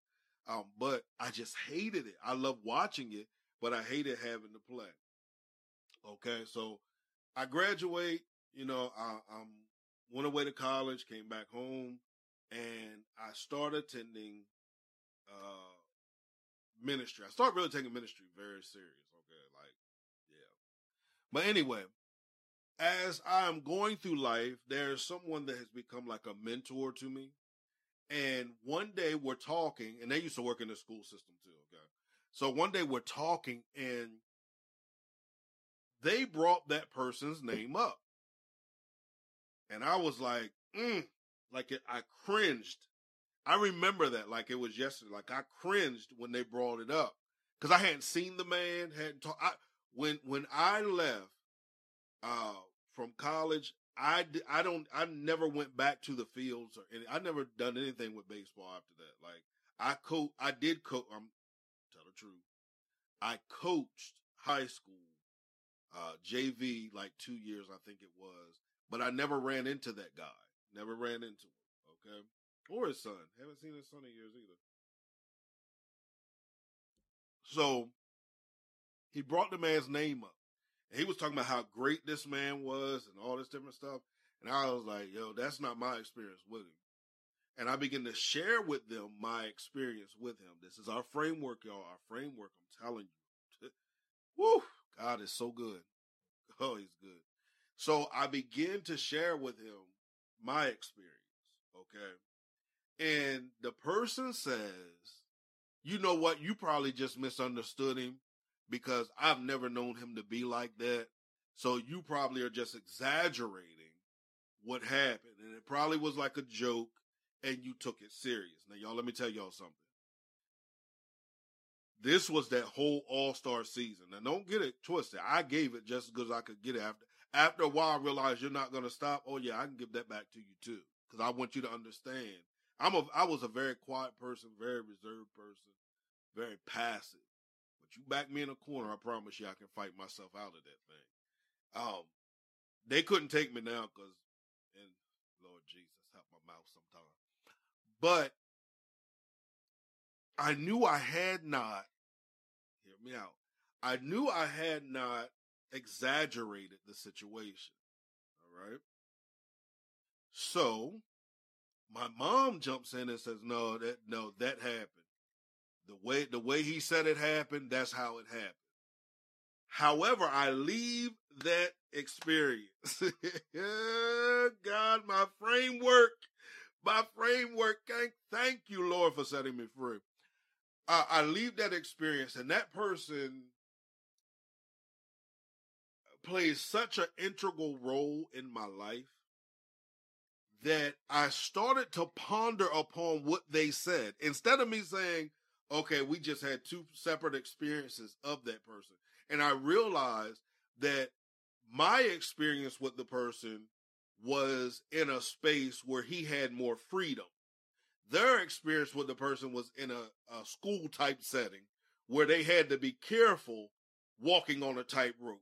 Speaker 1: Um, but I just hated it. I love watching it, but I hated having to play. Okay. So I graduate, you know, I, I'm went away to college, came back home, and I started attending, uh, ministry. I started really taking ministry very serious. Okay, like yeah. But anyway, as I'm going through life, there's someone that has become like a mentor to me. And one day we're talking, and they used to work in the school system too. Okay. So one day we're talking and they brought that person's name up. And I was like, mm, like it, I cringed. I remember that like it was yesterday. Like I cringed when they brought it up because I hadn't seen the man, hadn't talked. When when I left uh, from college, I I don't I never went back to the fields or any, I never done anything with baseball after that. Like I coach, I did coach. I'm tell the truth. I coached high school, uh, JV like two years, I think it was, but I never ran into that guy. Never ran into him. Okay, or his son. Haven't seen his son in years either. So he brought the man's name up. And he was talking about how great this man was and all this different stuff. And I was like, yo, that's not my experience with him. And I began to share with them my experience with him. This is our framework, y'all. Our framework. I'm telling you. Woo! God is so good. Oh, he's good. So I began to share with him my experience. Okay. And the person says, you know what? You probably just misunderstood him because I've never known him to be like that. So you probably are just exaggerating what happened. And it probably was like a joke and you took it serious. Now, y'all, let me tell y'all something. This was that whole all star season. Now, don't get it twisted. I gave it just because I could get it after. After a while, I realized you're not going to stop. Oh, yeah, I can give that back to you too. Because I want you to understand. I'm a, I was a very quiet person, very reserved person, very passive. But you back me in a corner, I promise you I can fight myself out of that thing. Um, they couldn't take me now because, and Lord Jesus, help my mouth sometimes. But I knew I had not, hear me out, I knew I had not exaggerated the situation. All right. So my mom jumps in and says, no, that, no, that happened. The way, the way he said it happened, that's how it happened. However, I leave that experience. God, my framework, my framework. Thank, thank you, Lord, for setting me free. I, I leave that experience and that person plays such an integral role in my life that I started to ponder upon what they said. Instead of me saying, okay, we just had two separate experiences of that person. And I realized that my experience with the person was in a space where he had more freedom. Their experience with the person was in a, a school type setting where they had to be careful walking on a tightrope.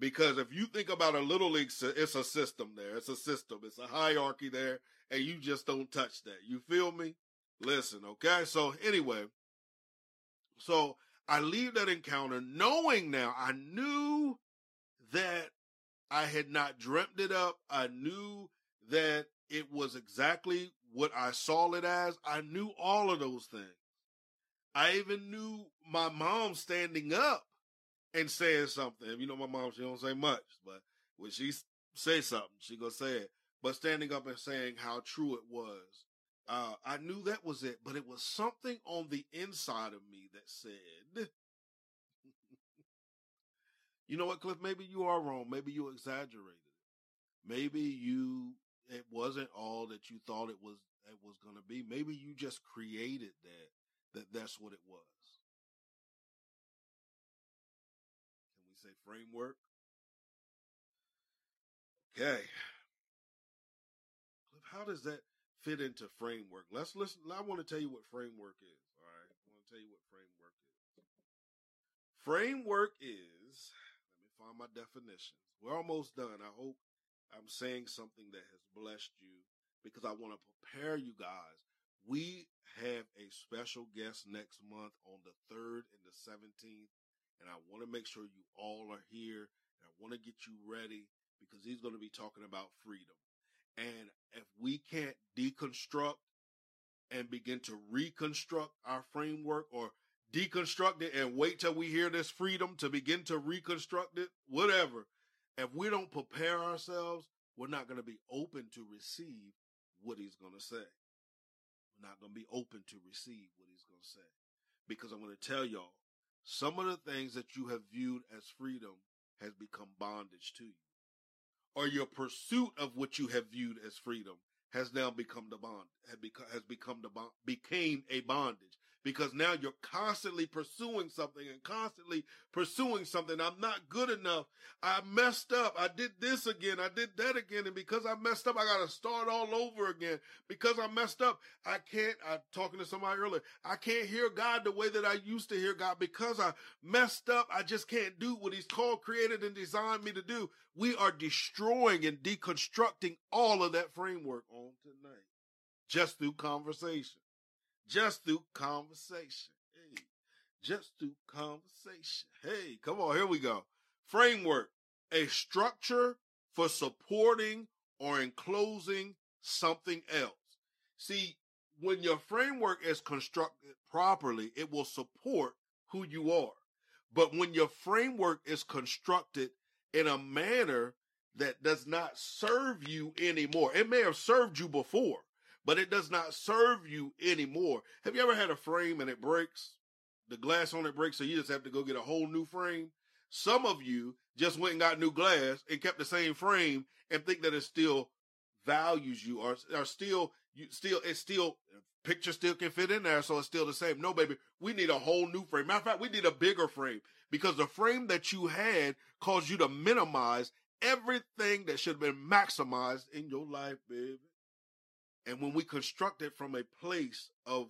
Speaker 1: Because if you think about a little league, it's a system there. It's a system. It's a hierarchy there, and you just don't touch that. You feel me? Listen, okay? So anyway, so I leave that encounter knowing now I knew that I had not dreamt it up. I knew that it was exactly what I saw it as. I knew all of those things. I even knew my mom standing up and saying something. You know, my mom, she don't say much, but when she say something, she gonna say it. But standing up and saying how true it was, uh, I knew that was it, but it was something on the inside of me that said, you know what, Cliff, maybe you are wrong. Maybe you exaggerated. Maybe you, it wasn't all that you thought it was, it was going to be. Maybe you just created that, that that's what it was. Framework? Okay. How does that, fit into framework. Let's listen. I want to tell you what framework is. All right. I want to tell you what framework is. Framework is, let me find my definitions. We're almost done. I hope I'm saying something that has blessed you because I want to prepare you guys. We have a special guest next month on the 3rd and the 17th. And I want to make sure you all are here. And I want to get you ready because he's going to be talking about freedom. And if we can't deconstruct and begin to reconstruct our framework or deconstruct it and wait till we hear this freedom to begin to reconstruct it, whatever. If we don't prepare ourselves, we're not going to be open to receive what he's going to say. We're not going to be open to receive what he's going to say. Because I'm going to tell y'all, some of the things that you have viewed as freedom has become bondage to you or your pursuit of what you have viewed as freedom has now become the bond, has become, the bond, became a bondage because now you're constantly pursuing something and constantly pursuing something. I'm not good enough. I messed up. I did this again. I did that again. And because I messed up, I got to start all over again. Because I messed up, I can't, I'm talking to somebody earlier. I can't hear God the way that I used to hear God because I messed up. I just can't do what he's called, created and designed me to do. We are destroying and deconstructing all of that framework on tonight just through conversation just through conversation. Hey, just through conversation. Hey, come on, here we go. Framework, a structure for supporting or enclosing something else. See, when your framework is constructed properly, it will support who you are. But when your framework is constructed in a manner that does not serve you anymore, it may have served you before, but it does not serve you anymore. Have you ever had a frame and it breaks? The glass on it breaks, so you just have to go get a whole new frame. Some of you just went and got new glass and kept the same frame and think that it still values you or, or still, you still, it's still, picture still can fit in there, so it's still the same. No, baby, we need a whole new frame. Matter of fact, we need a bigger frame because the frame that you had caused you to minimize everything that should have been maximized in your life, baby. And when we construct it from a place of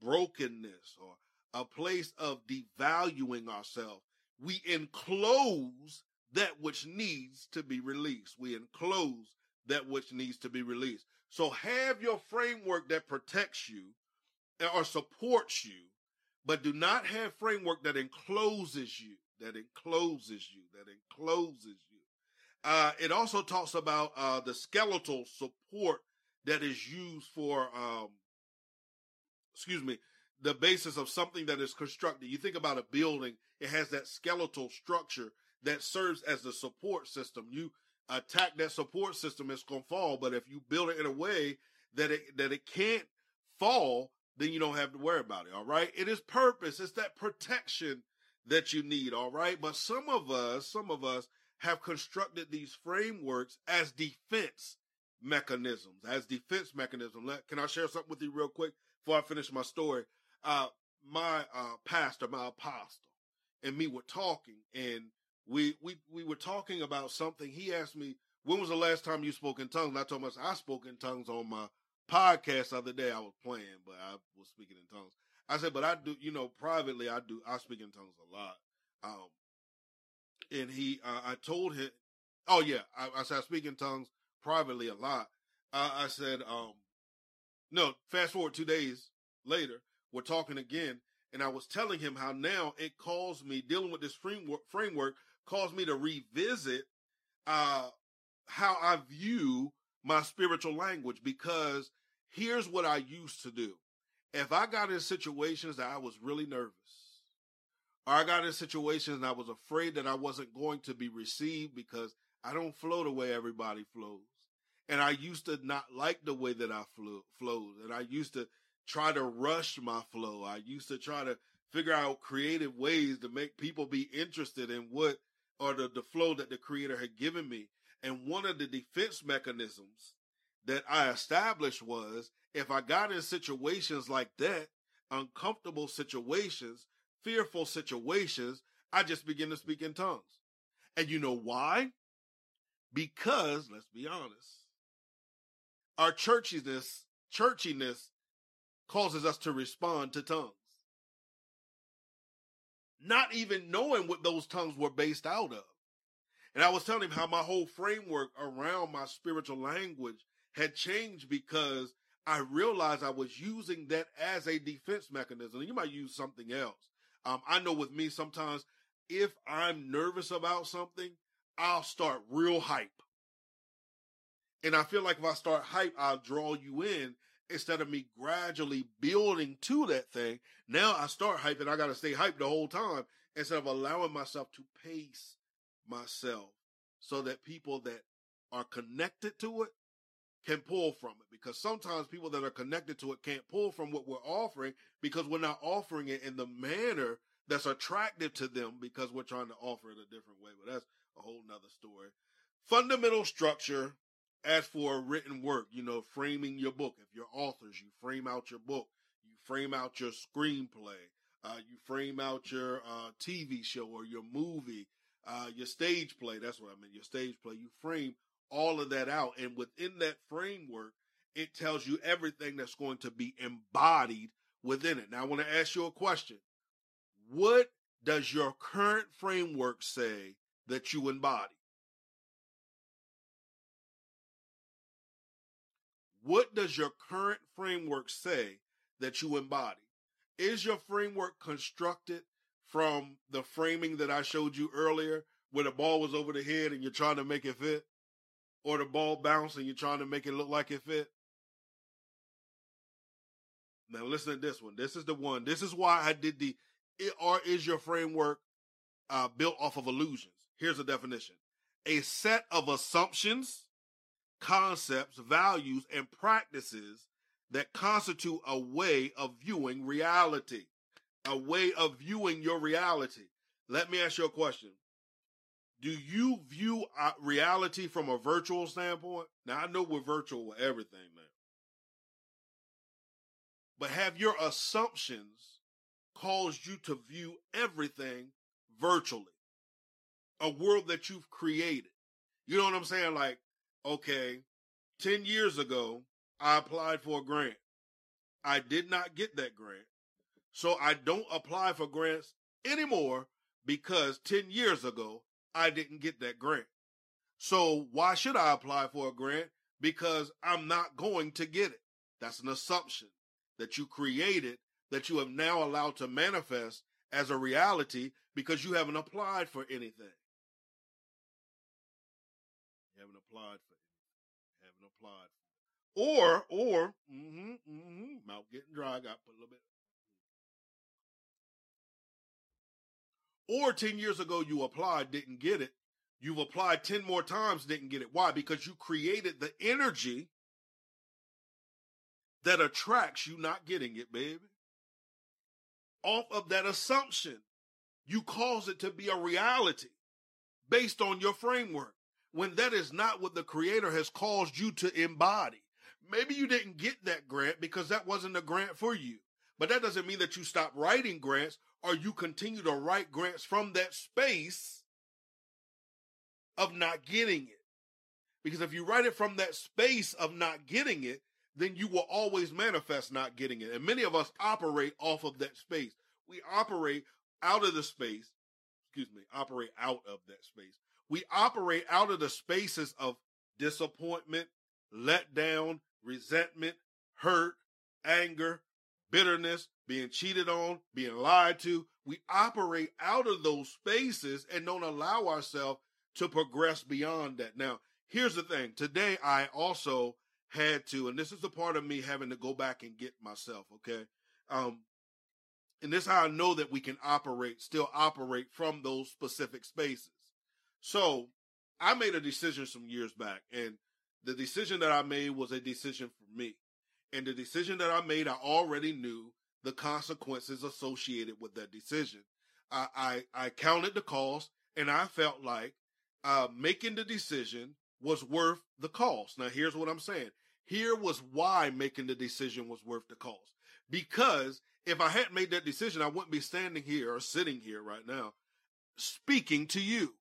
Speaker 1: brokenness or a place of devaluing ourselves, we enclose that which needs to be released. We enclose that which needs to be released. So have your framework that protects you or supports you, but do not have framework that encloses you, that encloses you, that encloses you. Uh, it also talks about uh, the skeletal support that is used for, um, excuse me, the basis of something that is constructed. You think about a building, it has that skeletal structure that serves as the support system. You attack that support system, it's going to fall. But if you build it in a way that it, that it can't fall, then you don't have to worry about it. All right. It is purpose. It's that protection that you need. All right. But some of us, some of us have constructed these frameworks as defense mechanisms, as defense mechanism. Can I share something with you real quick before I finish my story? Uh, my uh, pastor, my apostle, and me were talking, and we we we were talking about something. He asked me, "When was the last time you spoke in tongues?" And I told him, "I spoke in tongues on my podcast the other day. I was playing, but I was speaking in tongues." I said, "But I do, you know, privately, I do. I speak in tongues a lot." Um, and he, uh, I told him, "Oh yeah," I, I said, "I speak in tongues." Privately a lot. I said, um, no, fast forward two days later, we're talking again. And I was telling him how now it caused me dealing with this framework, framework calls me to revisit, uh, how I view my spiritual language because here's what I used to do. If I got in situations that I was really nervous, or I got in situations and I was afraid that I wasn't going to be received because I don't flow the way everybody flows. And I used to not like the way that I flew, flowed. And I used to try to rush my flow. I used to try to figure out creative ways to make people be interested in what or the, the flow that the creator had given me. And one of the defense mechanisms that I established was if I got in situations like that, uncomfortable situations, fearful situations, I just begin to speak in tongues. And you know why? Because, let's be honest, our churchiness, churchiness causes us to respond to tongues. Not even knowing what those tongues were based out of. And I was telling him how my whole framework around my spiritual language had changed because I realized I was using that as a defense mechanism. You might use something else. Um, I know with me, sometimes if I'm nervous about something, I'll start real hype. And I feel like if I start hype, I'll draw you in instead of me gradually building to that thing. Now I start hyping. I got to stay hyped the whole time instead of allowing myself to pace myself so that people that are connected to it can pull from it. Because sometimes people that are connected to it can't pull from what we're offering because we're not offering it in the manner that's attractive to them because we're trying to offer it a different way. But that's a whole nother story. Fundamental structure as for a written work, you know, framing your book, if you're authors, you frame out your book, you frame out your screenplay. Uh, you frame out your uh, TV show or your movie, uh, your stage play. That's what I mean. Your stage play. You frame all of that out, and within that framework, it tells you everything that's going to be embodied within it. Now, I want to ask you a question. What does your current framework say that you embody? What does your current framework say that you embody? Is your framework constructed from the framing that I showed you earlier, where the ball was over the head and you're trying to make it fit? Or the ball bounced and you're trying to make it look like it fit? Now listen to this one. This is the one. This is why I did the or is your framework uh, built off of illusions? Here's a definition. A set of assumptions concepts, values, and practices that constitute a way of viewing reality, a way of viewing your reality. Let me ask you a question. Do you view uh, reality from a virtual standpoint? Now, I know we're virtual with everything now. But have your assumptions caused you to view everything virtually? A world that you've created. You know what I'm saying? Like, okay, 10 years ago, I applied for a grant. I did not get that grant. So I don't apply for grants anymore because 10 years ago, I didn't get that grant. So why should I apply for a grant? Because I'm not going to get it. That's an assumption that you created that you have now allowed to manifest as a reality because you haven't applied for anything. You haven't applied for for. Or, or, mm-hmm, mm-hmm, mouth getting dry, got put a little bit. Or 10 years ago you applied, didn't get it. You've applied 10 more times, didn't get it. Why? Because you created the energy that attracts you not getting it, baby. Off of that assumption, you cause it to be a reality based on your framework when that is not what the creator has caused you to embody. Maybe you didn't get that grant because that wasn't a grant for you. But that doesn't mean that you stop writing grants or you continue to write grants from that space of not getting it. Because if you write it from that space of not getting it, then you will always manifest not getting it. And many of us operate off of that space. We operate out of the space, excuse me, operate out of that space we operate out of the spaces of disappointment, letdown, resentment, hurt, anger, bitterness, being cheated on, being lied to. We operate out of those spaces and don't allow ourselves to progress beyond that. Now, here's the thing. Today, I also had to, and this is the part of me having to go back and get myself, okay? Um, and this is how I know that we can operate, still operate from those specific spaces. So I made a decision some years back, and the decision that I made was a decision for me. And the decision that I made, I already knew the consequences associated with that decision. I, I, I counted the cost, and I felt like uh, making the decision was worth the cost. Now, here's what I'm saying. Here was why making the decision was worth the cost. Because if I hadn't made that decision, I wouldn't be standing here or sitting here right now speaking to you.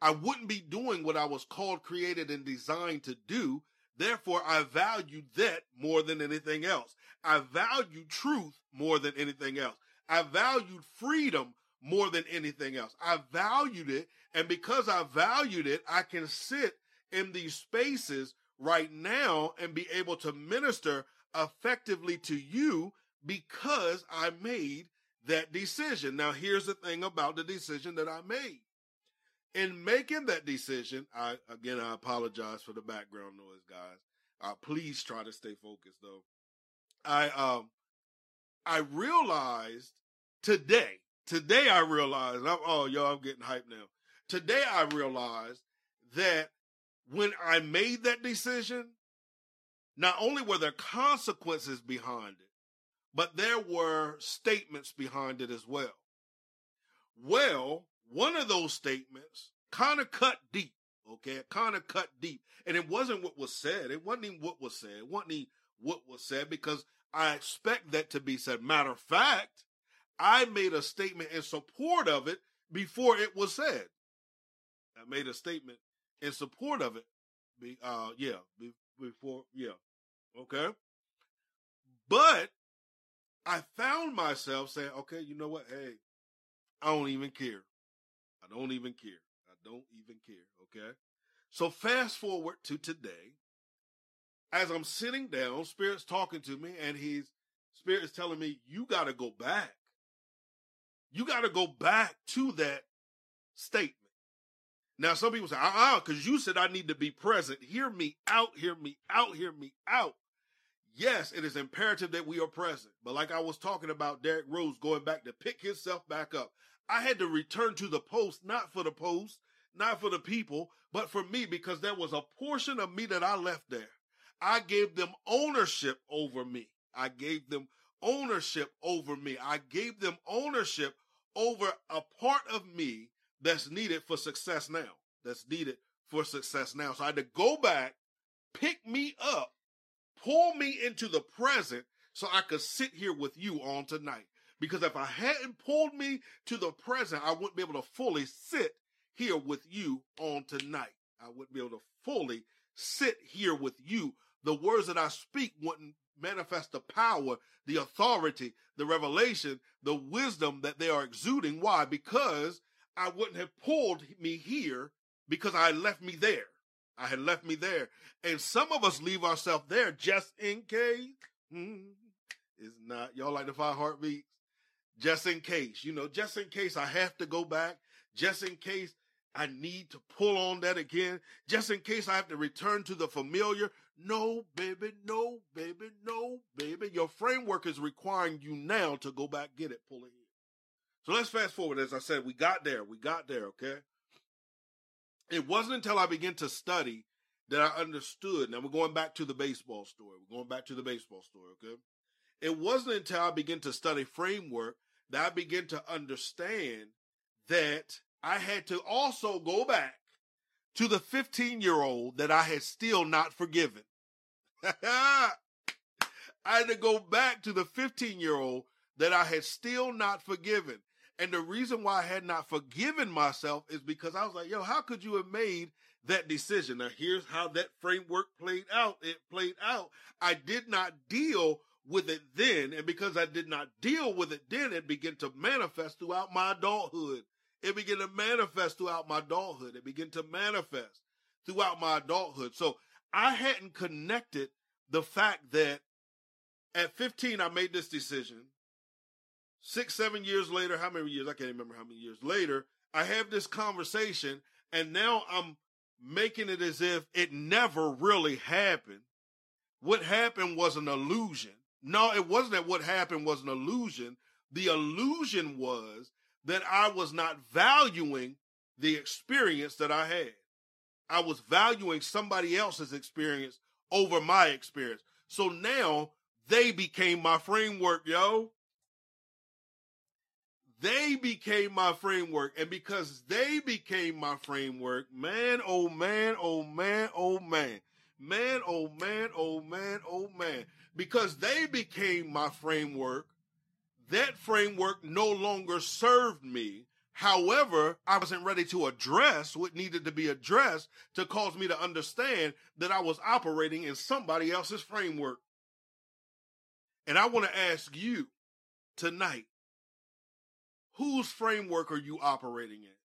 Speaker 1: I wouldn't be doing what I was called, created, and designed to do. Therefore, I valued that more than anything else. I valued truth more than anything else. I valued freedom more than anything else. I valued it. And because I valued it, I can sit in these spaces right now and be able to minister effectively to you because I made that decision. Now, here's the thing about the decision that I made in making that decision, I again I apologize for the background noise, guys. Uh, please try to stay focused though. I um I realized today, today I realized I'm oh yo, I'm getting hyped now. Today I realized that when I made that decision, not only were there consequences behind it, but there were statements behind it as well. Well, one of those statements kind of cut deep. Okay, it kind of cut deep, and it wasn't what was said. It wasn't even what was said. It wasn't even what was said because I expect that to be said. Matter of fact, I made a statement in support of it before it was said. I made a statement in support of it. Be, uh, yeah, be, before, yeah, okay. But I found myself saying, okay, you know what? Hey, I don't even care. I don't even care. I don't even care. Okay. So fast forward to today. As I'm sitting down, Spirit's talking to me, and he's Spirit is telling me, you got to go back. You got to go back to that statement. Now, some people say, uh uh because you said I need to be present. Hear me out, hear me out, hear me out. Yes, it is imperative that we are present. But like I was talking about Derrick Rose going back to pick himself back up, I had to return to the post, not for the post, not for the people, but for me, because there was a portion of me that I left there. I gave them ownership over me. I gave them ownership over me. I gave them ownership over a part of me that's needed for success now. That's needed for success now. So I had to go back, pick me up, pull me into the present so I could sit here with you on tonight. Because if I hadn't pulled me to the present, I wouldn't be able to fully sit here with you on tonight. I wouldn't be able to fully sit here with you. The words that I speak wouldn't manifest the power, the authority, the revelation, the wisdom that they are exuding. Why? Because I wouldn't have pulled me here because I left me there. I had left me there. And some of us leave ourselves there just in case. Hmm, it's not, y'all like the five heartbeats? Just in case, you know, just in case I have to go back, just in case I need to pull on that again, just in case I have to return to the familiar. No, baby, no, baby, no, baby. Your framework is requiring you now to go back, get it, pull it in. So let's fast forward. As I said, we got there. We got there. Okay. It wasn't until I began to study that I understood. Now we're going back to the baseball story. We're going back to the baseball story. Okay. It wasn't until I began to study framework that I began to understand that I had to also go back to the 15 year old that I had still not forgiven. I had to go back to the 15 year old that I had still not forgiven. And the reason why I had not forgiven myself is because I was like, yo, how could you have made that decision? Now, here's how that framework played out. It played out. I did not deal with it then. And because I did not deal with it then, it began to manifest throughout my adulthood. It began to manifest throughout my adulthood. It began to manifest throughout my adulthood. So I hadn't connected the fact that at 15, I made this decision six, seven years later, how many years? I can't remember how many years later. I have this conversation and now I'm making it as if it never really happened. What happened was an illusion. No, it wasn't that what happened was an illusion. The illusion was that I was not valuing the experience that I had. I was valuing somebody else's experience over my experience. So now they became my framework, yo. They became my framework. And because they became my framework, man, oh man, oh man, oh man, man, oh man, oh man, oh man, because they became my framework, that framework no longer served me. However, I wasn't ready to address what needed to be addressed to cause me to understand that I was operating in somebody else's framework. And I want to ask you tonight Whose framework are you operating in?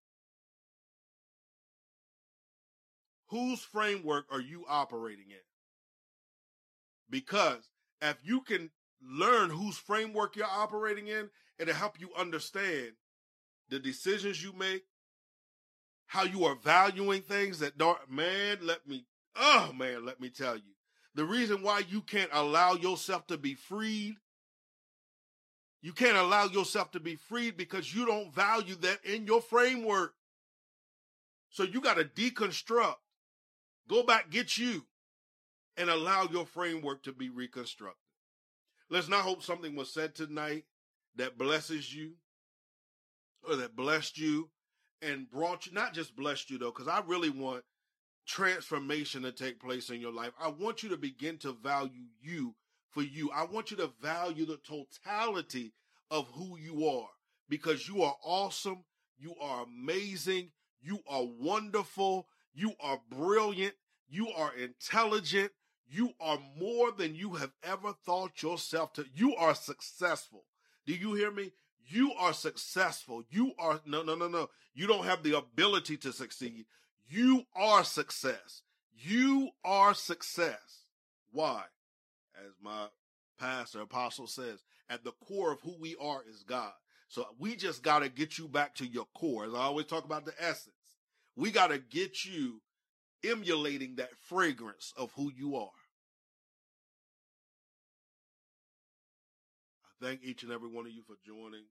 Speaker 1: Whose framework are you operating in? Because if you can learn whose framework you're operating in, it'll help you understand the decisions you make, how you are valuing things that don't, man, let me, oh man, let me tell you. The reason why you can't allow yourself to be freed you can't allow yourself to be freed because you don't value that in your framework. So you got to deconstruct, go back, get you, and allow your framework to be reconstructed. Let's not hope something was said tonight that blesses you or that blessed you and brought you, not just blessed you though, because I really want transformation to take place in your life. I want you to begin to value you for you. I want you to value the totality of who you are because you are awesome. You are amazing. You are wonderful. You are brilliant. You are intelligent. You are more than you have ever thought yourself to. You are successful. Do you hear me? You are successful. You are, no, no, no, no. You don't have the ability to succeed. You are success. You are success. Why? As my pastor apostle says, at the core of who we are is God. So we just got to get you back to your core. As I always talk about the essence, we got to get you emulating that fragrance of who you are. Thank each and every one of you for joining.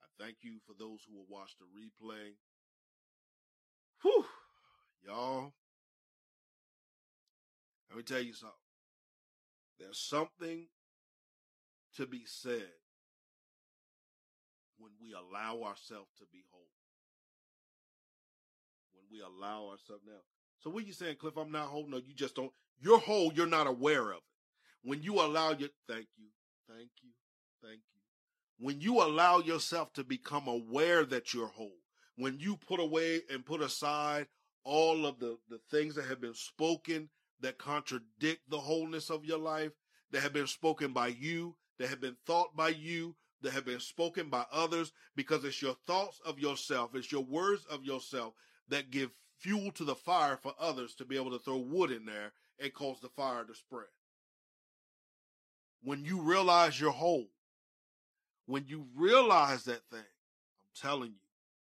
Speaker 1: I thank you for those who will watch the replay. Whew, y'all. Let me tell you something. There's something to be said when we allow ourselves to be whole. When we allow ourselves now. So what you saying, Cliff? I'm not whole. No, you just don't. You're whole. You're not aware of it. When you allow your, thank you, thank you, thank you. When you allow yourself to become aware that you're whole, when you put away and put aside all of the, the things that have been spoken that contradict the wholeness of your life, that have been spoken by you, that have been thought by you, that have been spoken by others, because it's your thoughts of yourself, it's your words of yourself that give fuel to the fire for others to be able to throw wood in there and cause the fire to spread. When you realize you're whole, when you realize that thing, I'm telling you,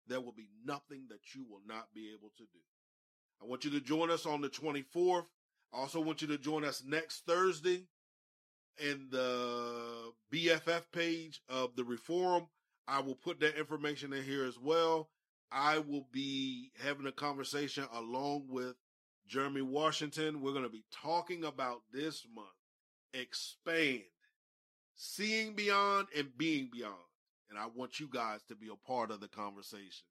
Speaker 1: there will be nothing that you will not be able to do. I want you to join us on the 24th. I also want you to join us next Thursday in the BFF page of the Reform. I will put that information in here as well. I will be having a conversation along with Jeremy Washington. We're going to be talking about this month expand, seeing beyond and being beyond. And I want you guys to be a part of the conversation.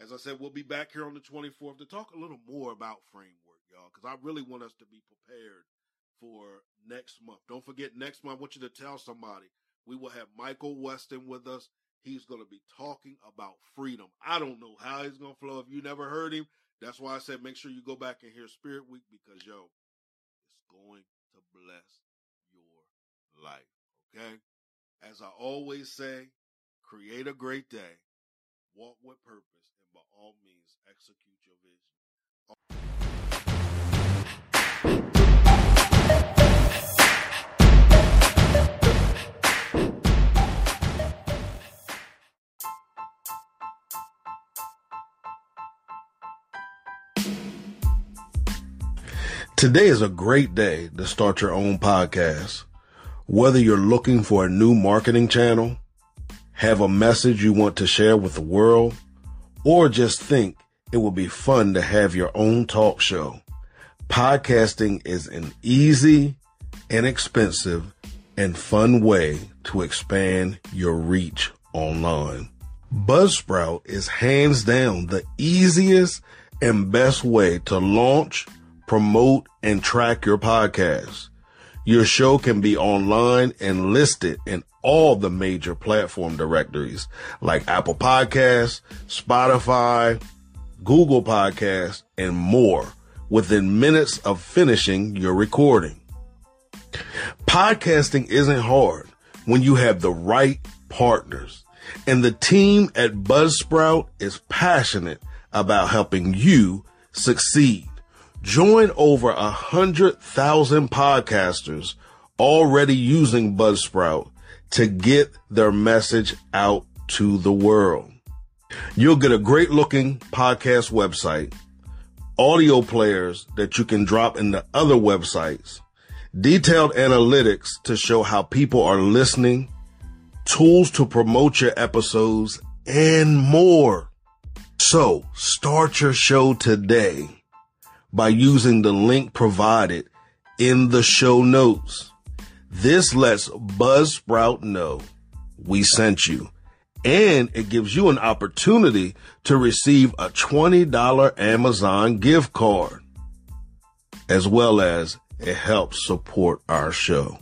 Speaker 1: As I said, we'll be back here on the 24th to talk a little more about framework, y'all, because I really want us to be prepared for next month. Don't forget, next month, I want you to tell somebody we will have Michael Weston with us. He's going to be talking about freedom. I don't know how he's going to flow. If you never heard him, that's why I said make sure you go back and hear Spirit Week because, yo, it's going to bless your life. Okay? As I always say, create a great day, walk with purpose, and by all means, execute your vision. Today is a great day to start your own podcast. Whether you're looking for a new marketing channel, have a message you want to share with the world, or just think it would be fun to have your own talk show, podcasting is an easy, inexpensive, and fun way to expand your reach online. Buzzsprout is hands down the easiest and best way to launch, promote, and track your podcast. Your show can be online and listed in all the major platform directories like Apple Podcasts, Spotify, Google Podcasts, and more within minutes of finishing your recording. Podcasting isn't hard when you have the right partners. And the team at Buzzsprout is passionate about helping you succeed. Join over a hundred thousand podcasters already using Buzzsprout to get their message out to the world. You'll get a great looking podcast website, audio players that you can drop into other websites, detailed analytics to show how people are listening, tools to promote your episodes, and more. So start your show today by using the link provided in the show notes. This lets Buzzsprout know we sent you and it gives you an opportunity to receive a $20 Amazon gift card as well as it helps support our show.